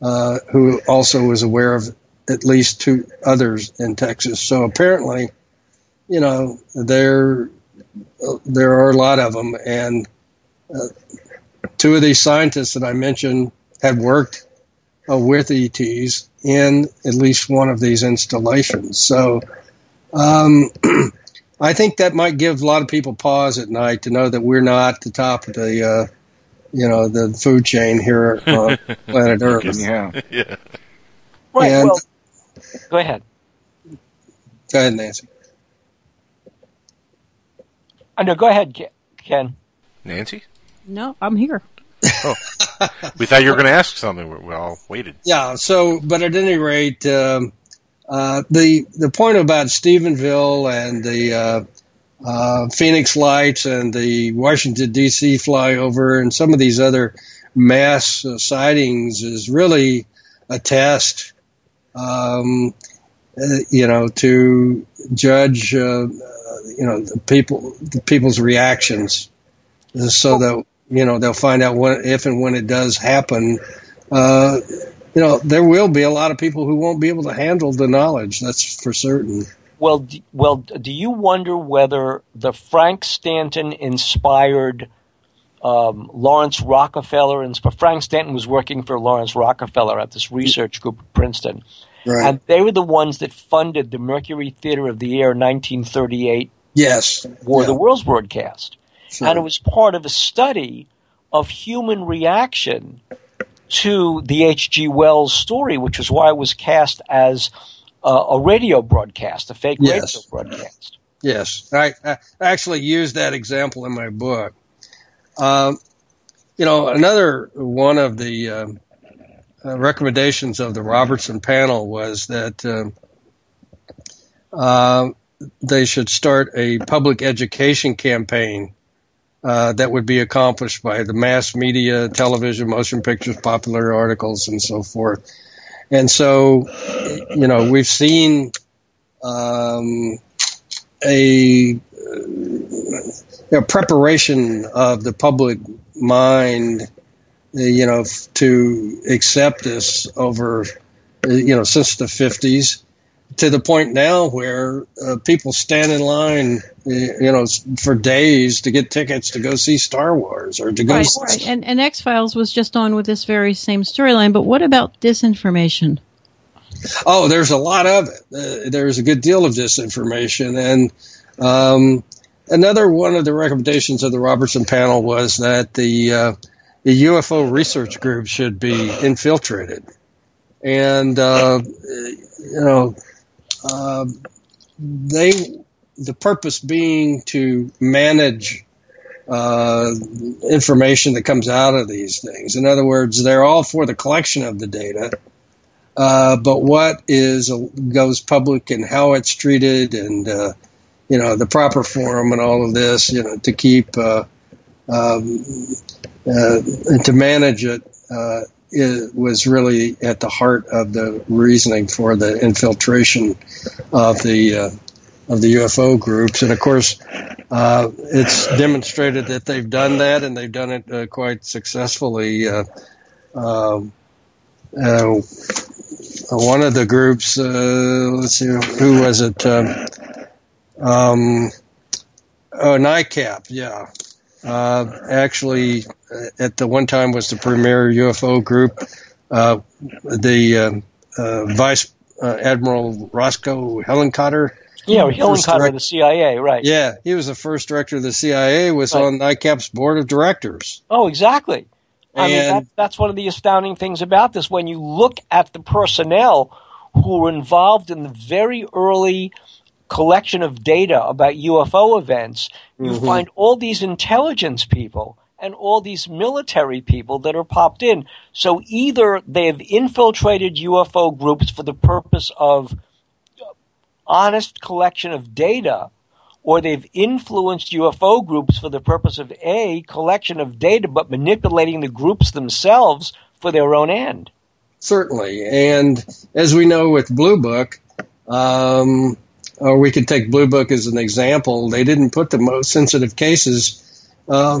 uh, who also was aware of at least two others in Texas. So apparently, you know, there there are a lot of them, and uh, two of these scientists that I mentioned had worked uh, with ETs in at least one of these installations. So um, I think that might give a lot of people pause at night to know that we're not the top of the uh, you know the food chain here on planet Earth. Yeah. yeah. Right. And- well, go ahead. Go ahead, Nancy. I know. Go ahead, Ken. Nancy? No, I'm here. We thought you were going to ask something. We- all waited. Yeah. So, but at any rate, um, uh, the the point about Stephenville and the uh, uh, Phoenix Lights and the Washington D.C. flyover and some of these other mass uh, sightings is really a test, um, uh, you know, to judge, uh, you know, the people, the people's reactions, so that you know they'll find out when, if and when it does happen. Uh, you know, there will be a lot of people who won't be able to handle the knowledge. That's for certain. Well, d- well, do you wonder whether the Frank Stanton inspired um, Lawrence Rockefeller? And Frank Stanton was working for Lawrence Rockefeller at this research group at Princeton, Right. and they were the ones that funded the Mercury Theater of the Air 1938 yes. War Yeah. the Worlds broadcast. Sure. And it was part of a study of human reaction to the H.G. Wells story, which is why it was cast as uh, a radio broadcast, a fake Yes. radio broadcast. Yes, I, I actually used that example in my book. Um, you know, another one of the uh, uh, recommendations of the Robertson panel was that um uh, they should start a public education campaign uh, that would be accomplished by the mass media, television, motion pictures, popular articles, and so forth. And so, you know, we've seen um, a, a preparation of the public mind, uh, you know, to accept this over, uh, you know, since the 50s to the point now where uh, people stand in line, you know, for days to get tickets to go see Star Wars or to go. Right, s- right. And, and X Files was just on with this very same storyline. But what about disinformation? Oh, there's a lot of it. Uh, there's a good deal of disinformation, and um, another one of the recommendations of the Robertson panel was that the uh, the UFO research group should be infiltrated, and uh, you know, uh, they the purpose being to manage uh, information that comes out of these things. In other words, they're all for the collection of the data, uh, but what is goes public and how it's treated, and uh, you know the proper forum and all of this, you know, to keep uh, um, uh, and to manage it. It was really at the heart of the reasoning for the infiltration of the uh, of the UFO groups, and of course, uh, it's demonstrated that they've done that, and they've done it uh, quite successfully. Uh, um, uh, one of the groups, uh, let's see, who was it? Um, um, oh, NICAP, yeah. Uh, actually, uh, at the one time was the premier UFO group. Uh, the um uh, Vice uh, Admiral Roscoe Hillenkoetter. Yeah, first Hillenkoetter of the CIA, right? Yeah, he was the first director of the CIA. Was Right. on NICAP's board of directors. Oh, exactly. I mean, that, that's one of the astounding things about this. When you look at the personnel who were involved in the very early collection of data about UFO events, you Mhm. find all these intelligence people and all these military people that are popped in. So either they have infiltrated UFO groups for the purpose of honest collection of data, or they've influenced UFO groups for the purpose of A, collection of data, but manipulating the groups themselves for their own end. Certainly. And as we know with Blue Book, um, or we could take Blue Book as an example, they didn't put the most sensitive cases uh,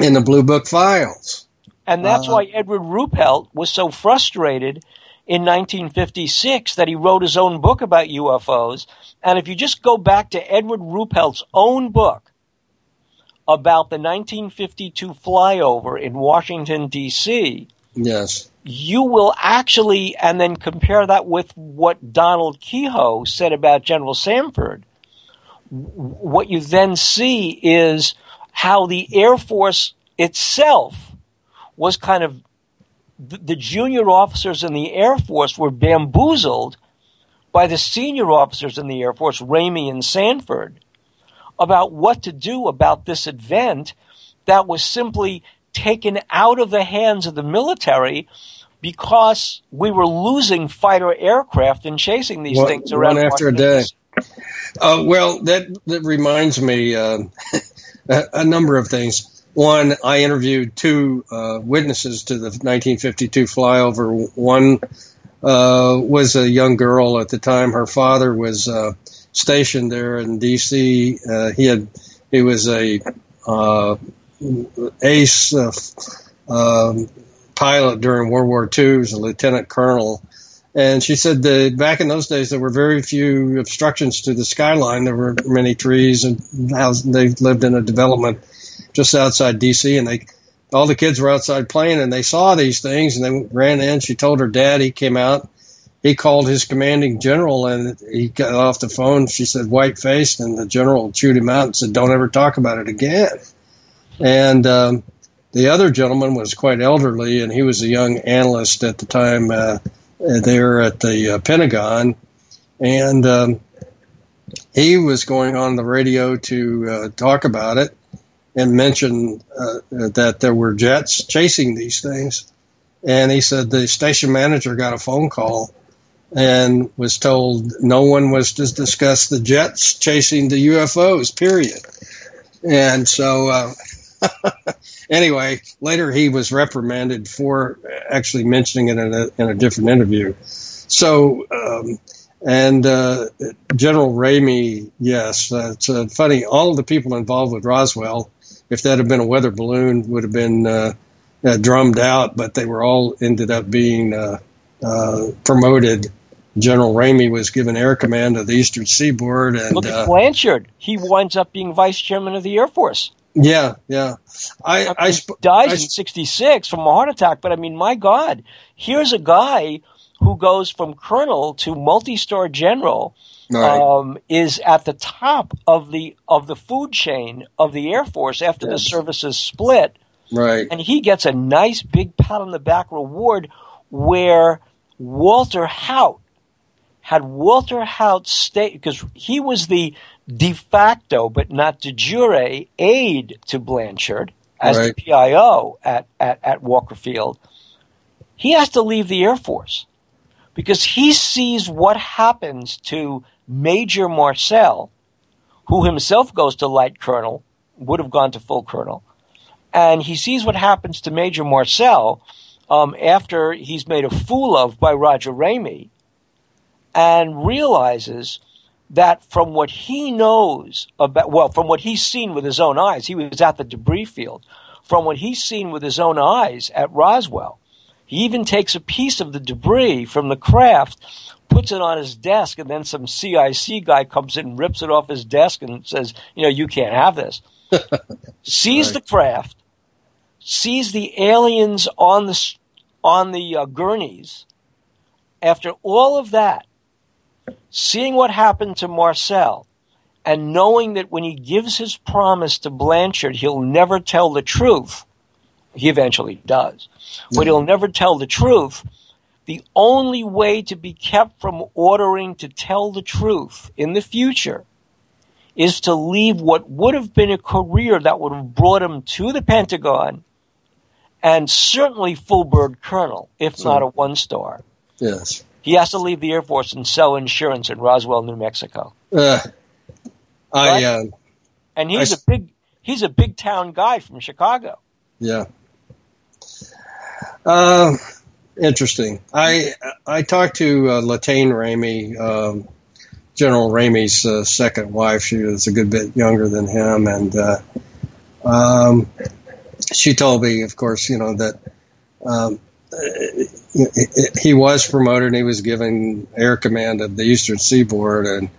in the Blue Book files. And that's Uh, why Edward Ruppelt was so frustrated in 1956 that he wrote his own book about UFOs. And if you just go back to Edward Ruppelt's own book about the 1952 flyover in Washington, D.C., Yes. You will actually, and then compare that with what Donald Keyhoe said about General Sanford. What you then see is how the Air Force itself was kind of the, junior officers in the Air Force were bamboozled by the senior officers in the Air Force, Ramey and Sanford, about what to do about this event that was simply taken out of the hands of the military because we were losing fighter aircraft and chasing these One- things around one after a day. Uh, well, that that reminds me uh, a, a number of things. One, I interviewed two uh, witnesses to the 1952 flyover. One uh, was a young girl at the time. Her father was uh, stationed there in D.C. Uh, he had he was a uh, ace uh, um, pilot during World War II. Was a lieutenant colonel. And she said that back in those days, there were very few obstructions to the skyline. There were many trees, and house, they lived in a development just outside D.C. And they, all the kids were outside playing, and they saw these things, and they ran in. She told her dad. He came out. He called his commanding general, and he got off the phone. She said, white faced, and the general chewed him out and said, "Don't ever talk about it again." And um, the other gentleman was quite elderly, and he was a young analyst at the time. Uh, there at the uh, Pentagon, and um, he was going on the radio to uh, talk about it. and mentioned uh, that there were jets chasing these things. And he said the station manager got a phone call and was told no one was to discuss the jets chasing the UFOs, period. And so, uh, anyway, later he was reprimanded for actually mentioning it in a, in a different interview. So, um, and uh, General Ramey, yes, uh, it's uh, funny. All of the people involved with Roswell, if that had been a weather balloon, would have been uh, uh, drummed out, but they were all ended up being uh, uh, promoted. General Ramey was given air command of the Eastern Seaboard, and Look at uh, Blanchard. He winds up being vice chairman of the Air Force. Yeah, yeah. I, I I, sp- dies I in sp- 66 from a heart attack. But I mean, my God, here's a guy who goes from colonel to multi-star general, Right. um, is at the top of the of the food chain of the Air Force after the services split, right. and he gets a nice big pat on the back reward where Walter Haut had Walter Haut state because he was the de facto but not de jure aide to Blanchard as Right. the PIO at, at, at Walker Field. He has to leave the Air Force because he sees what happens to Major Marcel, who himself goes to light colonel, would have gone to full colonel, and he sees what happens to Major Marcel um, after he's made a fool of by Roger Ramey, and realizes that from what he knows about, well, from what he's seen with his own eyes, he was at the debris field. From what he's seen with his own eyes at Roswell, he even takes a piece of the debris from the craft, puts it on his desk, and then some CIC guy comes in, and rips it off his desk, and says, "You know, you can't have this." sees the craft, sees the aliens on the on the uh, gurneys. After all of that, seeing what happened to Marcel, and knowing that when he gives his promise to Blanchard, he'll never tell the truth. He eventually does, but he'll never tell the truth. The only way to be kept from ordering to tell the truth in the future is to leave what would have been a career that would have brought him to the Pentagon and certainly full bird colonel, if not a one star. Yes. He has to leave the Air Force and sell insurance in Roswell, New Mexico. Uh, I uh, And he's I a big he's a big town guy from Chicago. Yeah. Uh, interesting. I I talked to uh, Latane Ramey, um, General Ramey's uh, second wife. She was a good bit younger than him, and uh, um, she told me, of course, you know that um, he was promoted. and He was given air command of the Eastern Seaboard, and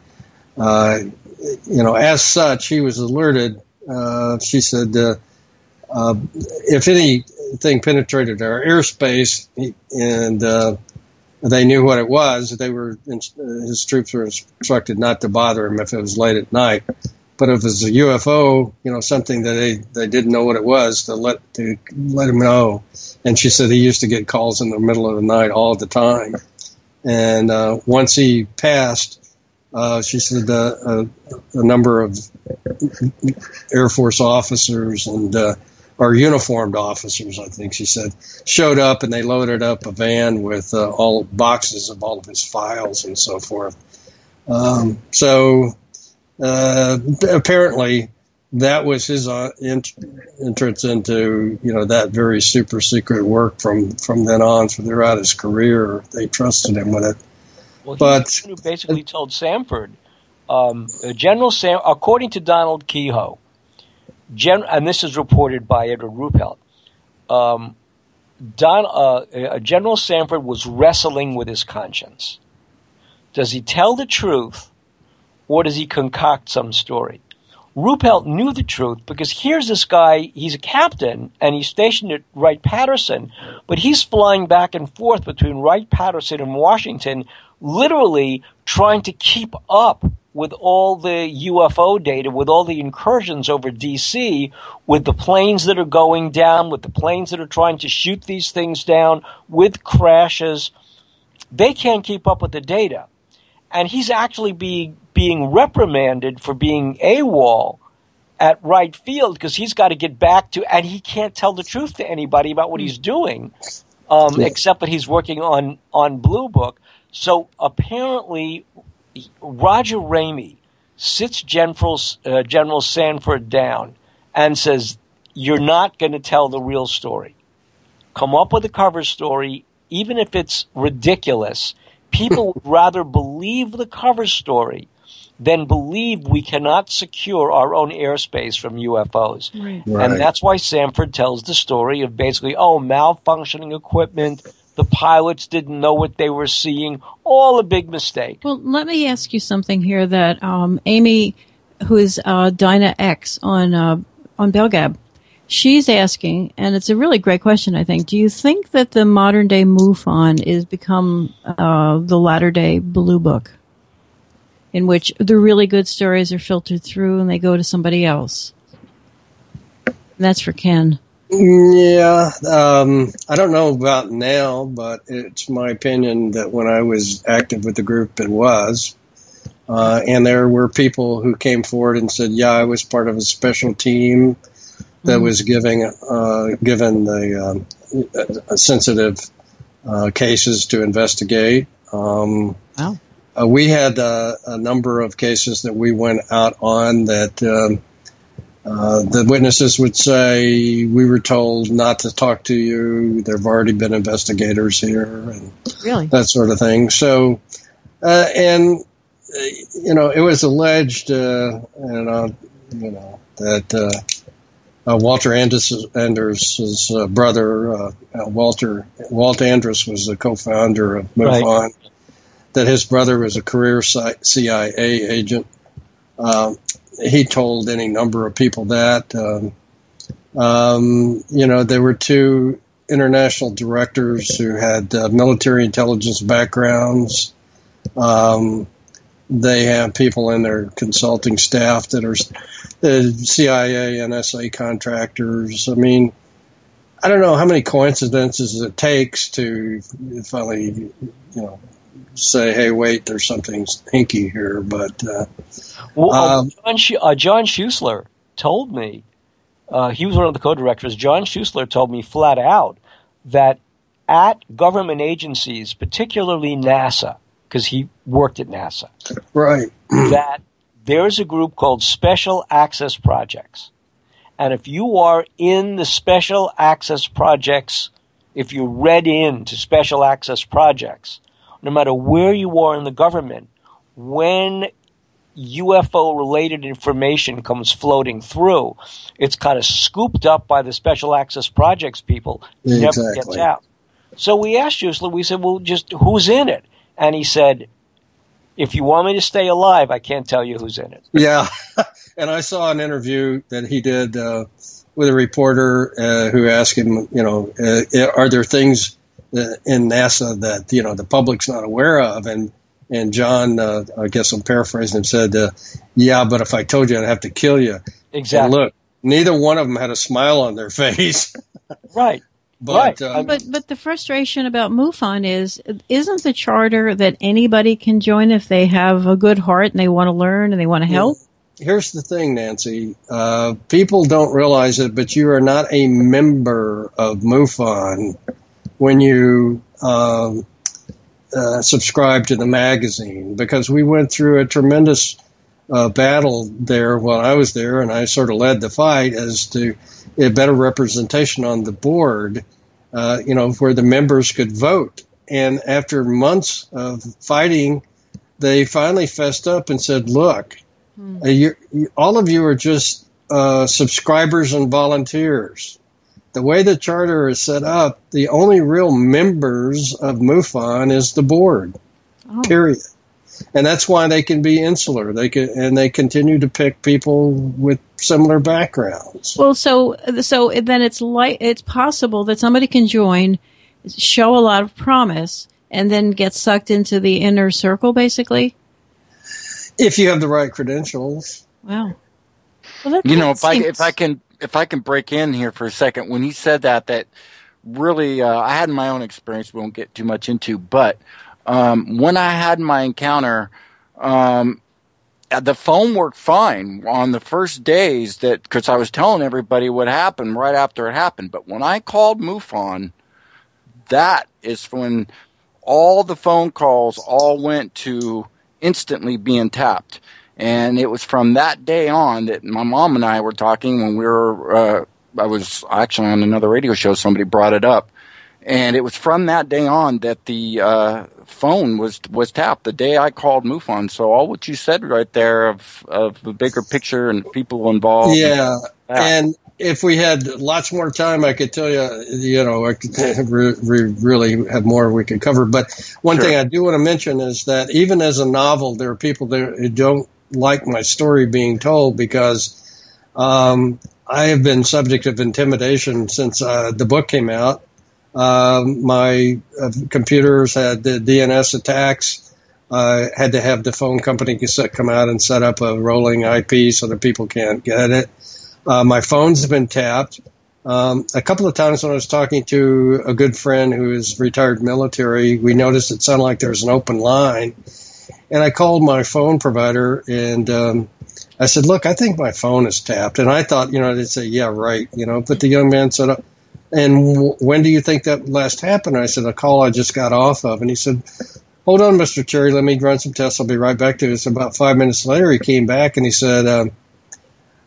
uh, you know, as such, he was alerted. Uh, she said. Uh, uh, if anything penetrated our airspace and uh, they knew what it was, they were his troops were instructed not to bother him if it was late at night. But if it was a UFO, you know, something that they, they didn't know what it was, to let to let him know. And she said he used to get calls in the middle of the night all the time. And uh, once he passed, uh, she said uh, a, a number of Air Force officers and uh, or uniformed officers, I think she said, showed up and they loaded up a van with uh, all boxes of all of his files and so forth. Um, so uh, apparently that was his uh, ent- entrance into you know that very super secret work from from then on throughout his career. They trusted him with it. Well, But- was the one who basically told Sanford, um, uh, General Sam, according to Donald Keyhoe, Gen- and this is reported by Edward Ruppelt, um, Don, uh, uh, General Sanford was wrestling with his conscience. Does he tell the truth, or does he concoct some story? Ruppelt knew the truth because here's this guy, he's a captain and he's stationed at Wright Patterson, but he's flying back and forth between Wright Patterson and Washington, literally trying to keep up with all the UFO data, with all the incursions over DC, with the planes that are going down, with the planes that are trying to shoot these things down, with crashes. They can't keep up with the data and he's actually being being reprimanded for being AWOL at Wright Field because he's got to get back to, and he can't tell the truth to anybody about what he's doing, um, except that he's working on on Blue Book. So apparently, Roger Ramey sits General uh, General Sanford down and says, "You're not going to tell the real story. Come up with a cover story, even if it's ridiculous. People would rather believe the cover story." Than believe we cannot secure our own airspace from UFOs. Right. Right. And that's why Sanford tells the story of basically, oh, malfunctioning equipment, the pilots didn't know what they were seeing, all a big mistake. Well, let me ask you something here that um, Amy, who is uh, Dinah X on uh, on Belgab, she's asking, and it's a really great question. I think. Do you think that the modern day MUFON is become uh, the latter day Blue Book, in which the really good stories are filtered through and they go to somebody else? And that's for Ken. Yeah, um, I don't know about now, but it's my opinion that when I was active with the group, it was. Uh, and there were people who came forward and said, "Yeah, I was part of a special team that Mhm. was giving uh, given the um, uh, sensitive uh, cases to investigate." Um, Wow. Uh, we had uh, a number of cases that we went out on that um, uh, the witnesses would say we were told not to talk to you. There have already been investigators here, and Really? that sort of thing. So, uh, and uh, you know, it was alleged, uh, and uh, you know that uh, uh, Walter Andrus, Andrus's uh, brother, uh, uh, Walter Walt Andrus, was the co-founder of Right. That his brother was a career CIA agent. Um, he told any number of people that. Um, um, you know, there were two international directors who had uh, military intelligence backgrounds. Um, they have people in their consulting staff that are uh, CIA and SA contractors. I mean, I don't know how many coincidences it takes to finally, you know, say, "Hey, wait, there's something hinky here." But uh, Well, uh, Um, John, uh, John Schuessler told me, uh, he was one of the co-directors. John Schuessler told me flat out that at government agencies, particularly NASA, because he worked at NASA, right, that there's a group called Special Access Projects. And if you are in the Special Access Projects, if you're read in to Special Access Projects, no matter where you are in the government, when UFO related information comes floating through, it's kind of scooped up by the Special Access Projects people, never Exactly. gets out. So we asked Usla, we said, well, just who's in it? And he said, if you want me to stay alive, I can't tell you who's in it. Yeah, and I saw an interview that he did uh, with a reporter uh, who asked him, you know, uh, are there things in NASA that you know the public's not aware of? And and John, uh, I guess I'm paraphrasing him, said, uh, "Yeah, but if I told you, I'd have to kill you." Exactly. And look, neither one of them had a smile on their face. Right. But, right. uh, But but the frustration about MUFON is isn't the charter that anybody can join if they have a good heart and they want to learn and they want to help? Here's the thing, Nancy. Uh, people don't realize it, but you are not a member of MUFON when you um, uh, subscribe to the magazine because we went through a tremendous uh, battle there while I was there, and I sort of led the fight as to a better representation on the board, uh, you know, where the members could vote. And after months of fighting, they finally fessed up and said, "Look, uh, you, all of you are just uh, subscribers and volunteers. The way the charter is set up, the only real members of MUFON is the board. Oh. Period. And that's why they can be insular. They can, and they continue to pick people with similar backgrounds. Well, so so then it's like it's possible that somebody can join, show a lot of promise, and then get sucked into the inner circle, basically. If you have the right credentials. Wow. Well, You know, that if I if I can if I can break in here for a second, when he said that, that really uh, I had my own experience. We won't get too much into, but um, when I had my encounter, um, uh, the phone worked fine on the first days that because I was telling everybody what happened right after it happened. But when I called MUFON, that is when all the phone calls all went to instantly being tapped. And it was from that day on that my mom and I were talking when we were, uh, I was actually on another radio show, somebody brought it up. And it was from that day on that the uh, phone was was tapped. The day I called MUFON. So all what you said right there of of the bigger picture and people involved. Yeah, and if we had lots more time, I could tell you, you know, I could re- re- really have more we could cover. But one Sure. thing I do want to mention is that even as a novel, there are people there who don't like my story being told because um, I have been subject of intimidation since uh, the book came out. Um, my uh, computers had the DNS attacks. I had to have the phone company come out and set up a rolling IP so that people can't get it. Uh, my phones been tapped. Um, a couple of times when I was talking to a good friend who is retired military, we noticed it sounded like there was an open line. And I called my phone provider and um, I said, Look, I think my phone is tapped. And I thought, you know, they'd say, Yeah, right. You know, but the young man said, "Uh, And w- when do you think that last happened? I said, A call I just got off of. And he said, Hold on, Mr. Cherry, let me run some tests. I'll be right back to you. So about five minutes later, he came back and he said, um,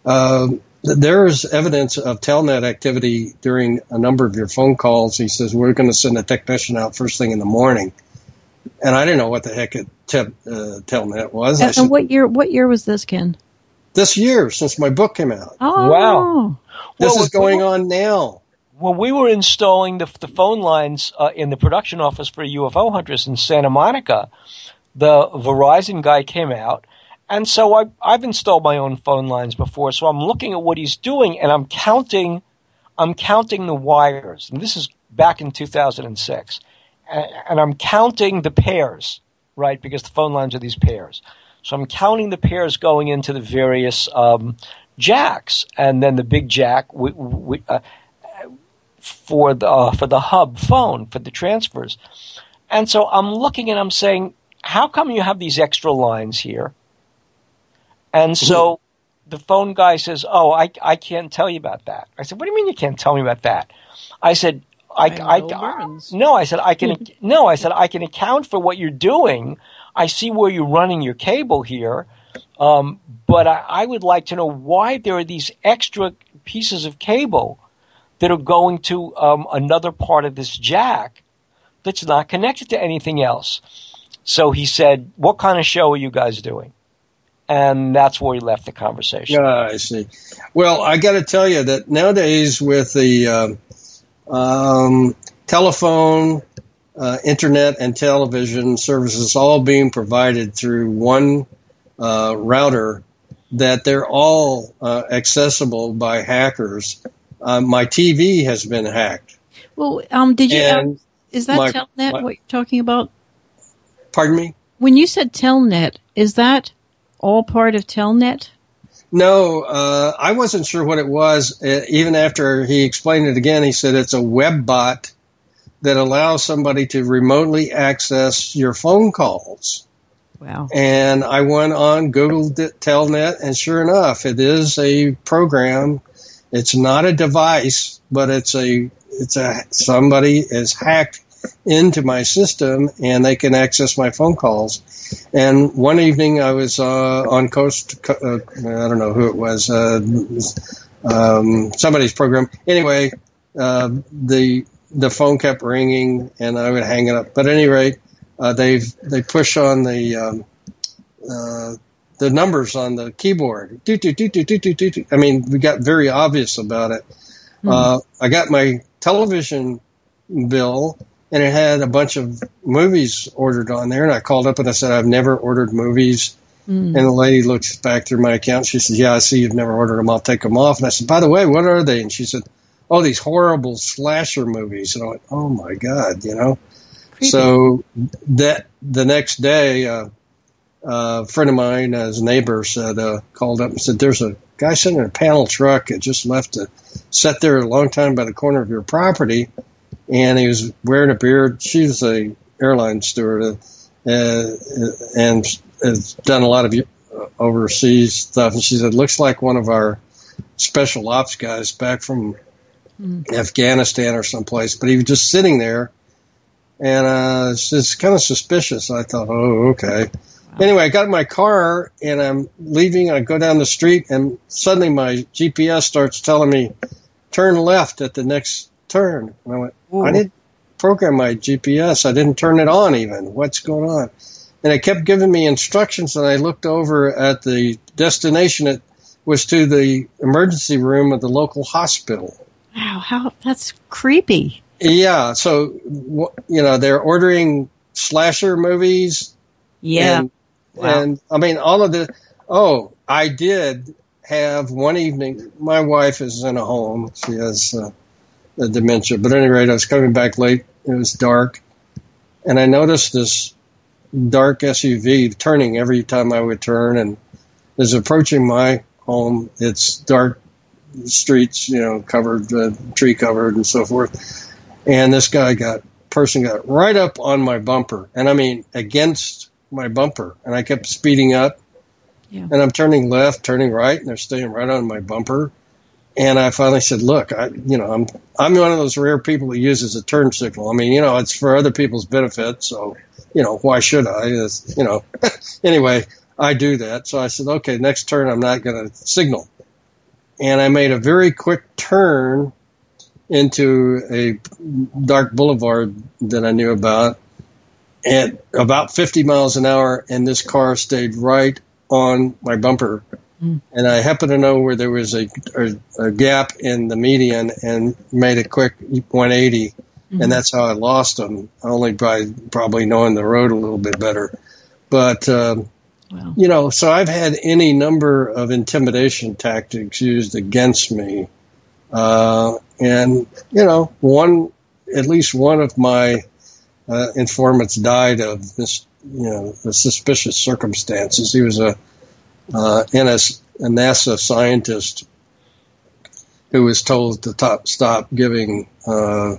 um, there is evidence of telnet activity during a number of your phone calls. He says, we're going to send a technician out first thing in the morning. And I didn't know what the heck a te- uh, telnet was. I And, said, and what year? What year was this, Ken? this year, since my book came out. Oh, Wow. This Well, is going on now. Well, we were installing the, the phone lines uh, in the production office for UFO Hunters in Santa Monica, the Verizon guy came out. And so I, I've installed my own phone lines before. So I'm looking at what he's doing and I'm counting, I'm counting the wires. And this is back in 2006. And, and I'm counting the pairs, right? Because the phone lines are these pairs. So I'm counting the pairs going into the various um, jacks. And then the big jack, we, we, uh, for the uh, for the hub phone for the transfers. And so I'm looking and I'm saying, how come you have these extra lines here? And so the phone guy says, "Oh, I I can't tell you about that." I said, "What do you mean you can't tell me about that?" I said, "I I, I no." I said, "I can no." I said, "I can account for what you're doing. I see where you're running your cable here." Um, but I, I would like to know why there are these extra pieces of cable that are going to um, another part of this jack that's not connected to anything else. So he said, What kind of show are you guys doing? And that's where we left the conversation. Yeah, I see. Well, I got to tell you that nowadays with the um, um, telephone, uh, internet, and television services all being provided through one uh, router, that they're all uh, accessible by hackers. Uh, my TV has been hacked. Well, um, did you? And is that my- Telnet? my- what you're talking about? Pardon me? When you said Telnet, is that all part of Telnet? No, uh, I wasn't sure what it was. Uh, even after he explained it again, he said it's a web bot that allows somebody to remotely access your phone calls. Wow. And I went on Google Telnet, and sure enough, it is a program. It's not a device, but it's a it's a somebody is hacked into my system, and they can access my phone calls. And one evening, I was uh, on Coast. Uh, I don't know who it was. Uh, um, somebody's program. Anyway, uh, the the phone kept ringing, and I would hang it up. But at any rate, uh, they've they push on the um, uh, the numbers on the keyboard. Doot, doot, doot, doot, doot, doot, doot. I mean, we got very obvious about it. Uh, I got my television bill, and it had a bunch of movies ordered on there. And I called up and I said, "I've never ordered movies." Mm. And the lady looks back through my account. She says, "Yeah, I see you've never ordered them. I'll take them off." And I said, "By the way, what are they?" And she said, "Oh, these horrible slasher movies." And I went, "Oh my god," you know. So that the next day, uh, a friend of mine, uh, his neighbor, said uh, called up and said, "There's a guy sitting in a panel truck that just left to sat there a long time by the corner of your property, and he was wearing a beard. She was a airline steward uh, and has done a lot of uh, overseas stuff, and she said, "Looks like one of our special ops guys back from Afghanistan or someplace." But he was just sitting there, and uh, it's just kind of suspicious. I thought, "Oh, okay." Anyway, I got in my car and I'm leaving. I go down the street, and suddenly my GPS starts telling me turn left at the next turn. And I went, I didn't program my GPS. I didn't turn it on even. What's going on? And it kept giving me instructions, and I looked over at the destination. It was to the emergency room of the local hospital. Wow, how that's creepy. Yeah, so you know they're ordering slasher movies. Yeah. and, and I mean all of the. Oh, I did have one evening. My wife is in a home. She has uh, the dementia. But at any rate, I was coming back late. It was dark, and I noticed this dark SUV turning every time I would turn, and is approaching my home. It's dark streets, you know, covered, uh, tree covered, and so forth. And this guy got person got right up on my bumper, and I mean against my bumper, and I kept speeding up. Yeah. And I'm turning left, turning right, and they're staying right on my bumper. And I finally said, "Look, I, you know, I'm I'm one of those rare people who uses a turn signal. I mean, you know, it's for other people's benefit, so you know, why should I? It's, you know, anyway, I do that. So I said, okay, next turn, I'm not going to signal. And I made a very quick turn into a dark boulevard that I knew about at about 50 miles an hour, and this car stayed right on my bumper. And I happened to know where there was a, a, a gap in the median and made a quick 180. And that's how I lost them, only by probably knowing the road a little bit better. But, um, you know, so I've had any number of intimidation tactics used against me. Uh, and, you know, one, at least one of my uh, informants died of this, you know, the suspicious circumstances. He was a, uh, NS, a NASA scientist who was told to top, stop giving, uh,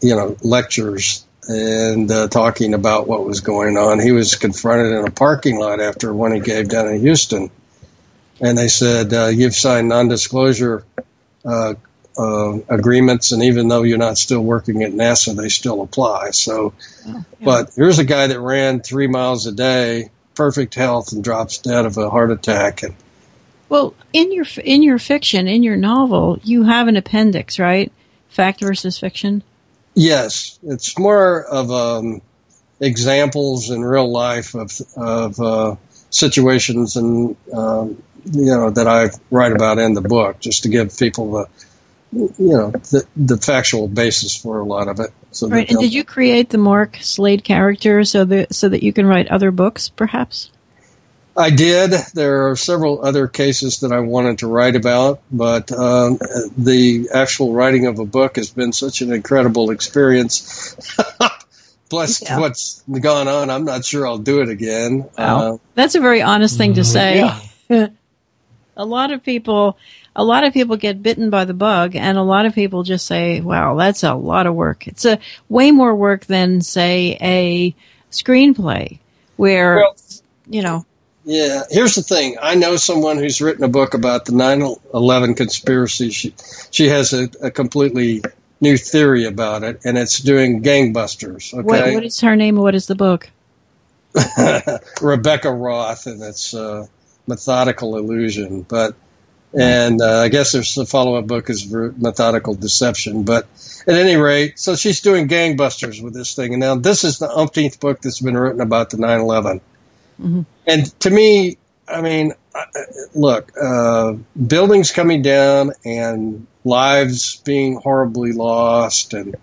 you know, lectures and uh, talking about what was going on. He was confronted in a parking lot after one he gave down in Houston, and they said, uh, "You've signed non-disclosure uh, uh, agreements, and even though you're not still working at NASA, they still apply." So, but here's a guy that ran three miles a day, perfect health, and drops dead of a heart attack, and Well, in your in your fiction, in your novel, you have an appendix, right? Fact versus fiction. Yes, it's more of um, examples in real life of of uh, situations and um, you know that I write about in the book, just to give people the you know the, the factual basis for a lot of it. So Right. And did you create the Mark Slade character so that so that you can write other books, perhaps? I did. There are several other cases that I wanted to write about, but um, the actual writing of a book has been such an incredible experience. Plus, what's gone on, I'm not sure I'll do it again. Uh, That's a very honest thing to say. Yeah. a lot of people a lot of people get bitten by the bug and a lot of people just say, "Wow, that's a lot of work." It's a way more work than say a screenplay where Well- you know, Yeah, here's the thing. I know someone who's written a book about the 9/11 conspiracy. She she has a, a completely new theory about it, and it's doing gangbusters. what, Okay, what is her name? What is the book? Rebekah Roth, and it's uh, methodical illusion. But and uh, I guess there's the follow-up book is methodical deception. But at any rate, so she's doing gangbusters with this thing, and now this is the umpteenth book that's been written about the 9/11. And to me, I mean, look, uh, buildings coming down and lives being horribly lost, and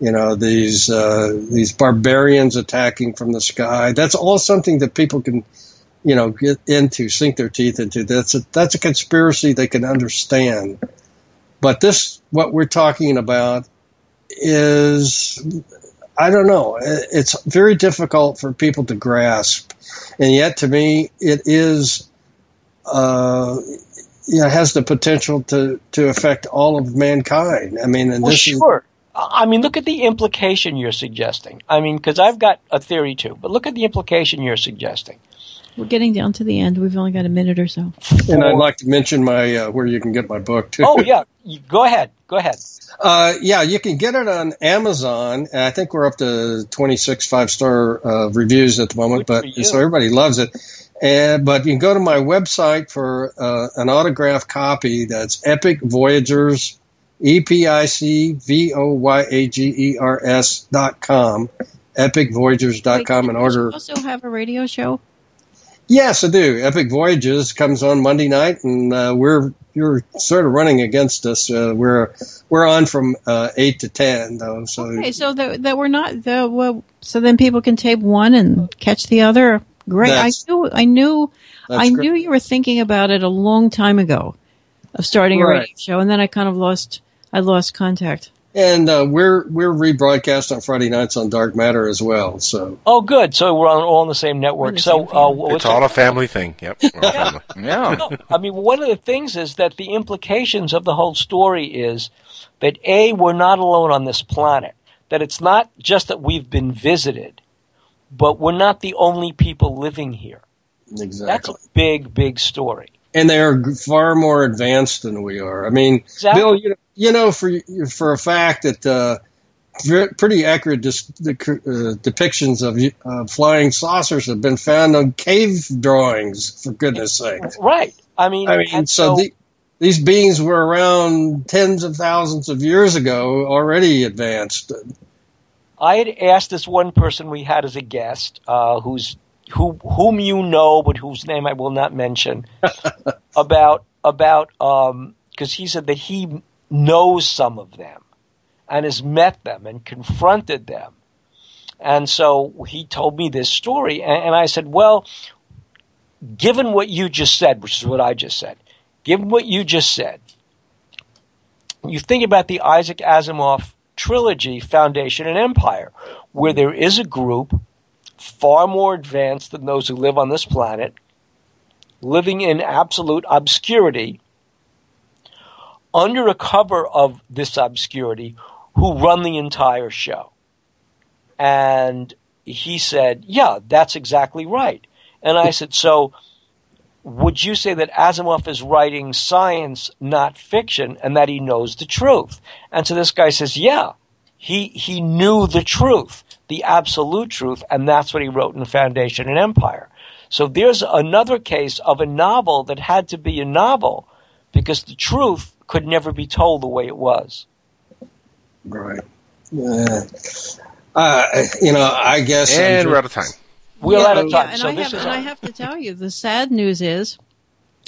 you know these uh, these barbarians attacking from the sky. That's all something that people can, you know, get into, sink their teeth into. That's a that's a conspiracy they can understand. But this, what we're talking about, is I don't know. It's very difficult for people to grasp, and yet to me, it is. Uh, yeah, has the potential to, to affect all of mankind. I mean, and Well, this sure. I mean, look at the implication you're suggesting. I mean, because I've got a theory too, but look at the implication you're suggesting. We're getting down to the end. We've only got a minute or so. And I'd like to mention my uh, where you can get my book too. Oh yeah, go ahead, go ahead. Uh, yeah, you can get it on Amazon. I think we're up to 26 five star uh, reviews at the moment, but so everybody loves it. And, but you can go to my website for uh, an autographed copy. That's Epic Voyagers, E P I C V O Y A G E R S dot com, epicvoyagers.com, and order. You also have a radio show. Yes, I do. Epic Voyages comes on Monday night, and uh, we're you're sort of running against us. Uh, we're we're on from uh, eight to ten, though. So Okay, so that, that we're not the well, so then people can tape one and catch the other. Great. I knew I knew I great. knew you were thinking about it a long time ago of starting a radio show, and then I kind of lost I lost contact. And uh, we're we're rebroadcast on Friday nights on Dark Matter as well. So Oh, good. So we're on, all on the same network. so uh, It's all a family thing. Yep. We're all family. Yeah. No, I mean, one of the things is that the implications of the whole story is that A, we're not alone on this planet. That it's not just that we've been visited, but we're not the only people living here. Exactly. That's a big, big story. And they are far more advanced than we are. I mean, Exactly. Bill, you know, you know for for a fact that uh, pretty accurate dis- uh, depictions of uh, flying saucers have been found on cave drawings. For goodness sake. Right. I mean, I mean, and so, the, these beings were around tens of thousands of years ago, already advanced. I had asked this one person we had as a guest, uh, who's who whom you know, but whose name I will not mention, about about um, because he said that he knows some of them and has met them and confronted them, and so he told me this story, and, and I said, well, given what you just said, which is what I just said, given what you just said, you think about the Isaac Asimov trilogy, Foundation and Empire, where there is a group far more advanced than those who live on this planet, living in absolute obscurity, under a cover of this obscurity, who run the entire show. And he said, Yeah, that's exactly right. And I said, So would you say that Asimov is writing science, not fiction, and that he knows the truth? And so this guy says, yeah, he, he knew the truth, the absolute truth, and that's what he wrote in Foundation and Empire. So there's another case of a novel that had to be a novel because the truth could never be told the way it was. Right. Yeah. Uh, you know, I guess. And ju- we're out of time. We're yeah, out of time. yeah, and so I this have, is and our- I have to tell you, the sad news is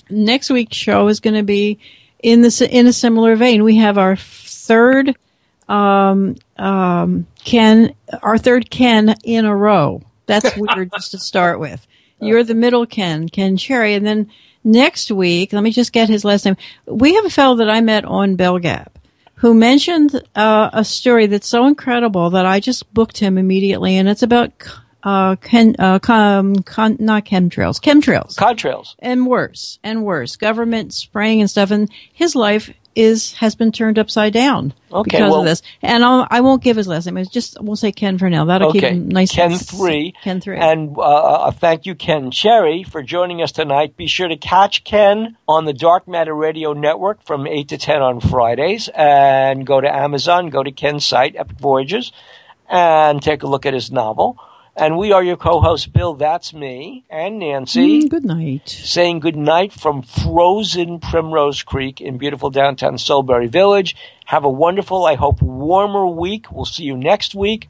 next week's show is going to be in the in a similar vein. We have our third um, um, Ken, our third Ken in a row. That's weird just to start with. You're the middle Ken, Ken Cherry, and then next week, let me just get his last name. We have a fellow that I met on Bell Gap who mentioned uh, a story that's so incredible that I just booked him immediately, and it's about uh, chem, uh, com, con, not chemtrails, chemtrails, contrails, and worse and worse, government spraying and stuff, and his life is has been turned upside down Okay, because well- of this. And I'll, I won't give his last name. It's just we'll say Ken for now. That'll keep him nice. Ken and- three, Ken three. and uh, uh, thank you, Ken Cherry, for joining us tonight. Be sure to catch Ken on the Dark Matter Radio Network from eight to ten on Fridays, and go to Amazon, go to Ken's site, Epic Voyages, and take a look at his novel. And we are your co-hosts, Bill. That's me, and Nancy. Mm, good night. Saying good night from frozen Primrose Creek in beautiful downtown Solbury Village. Have a wonderful, I hope, warmer week. We'll see you next week.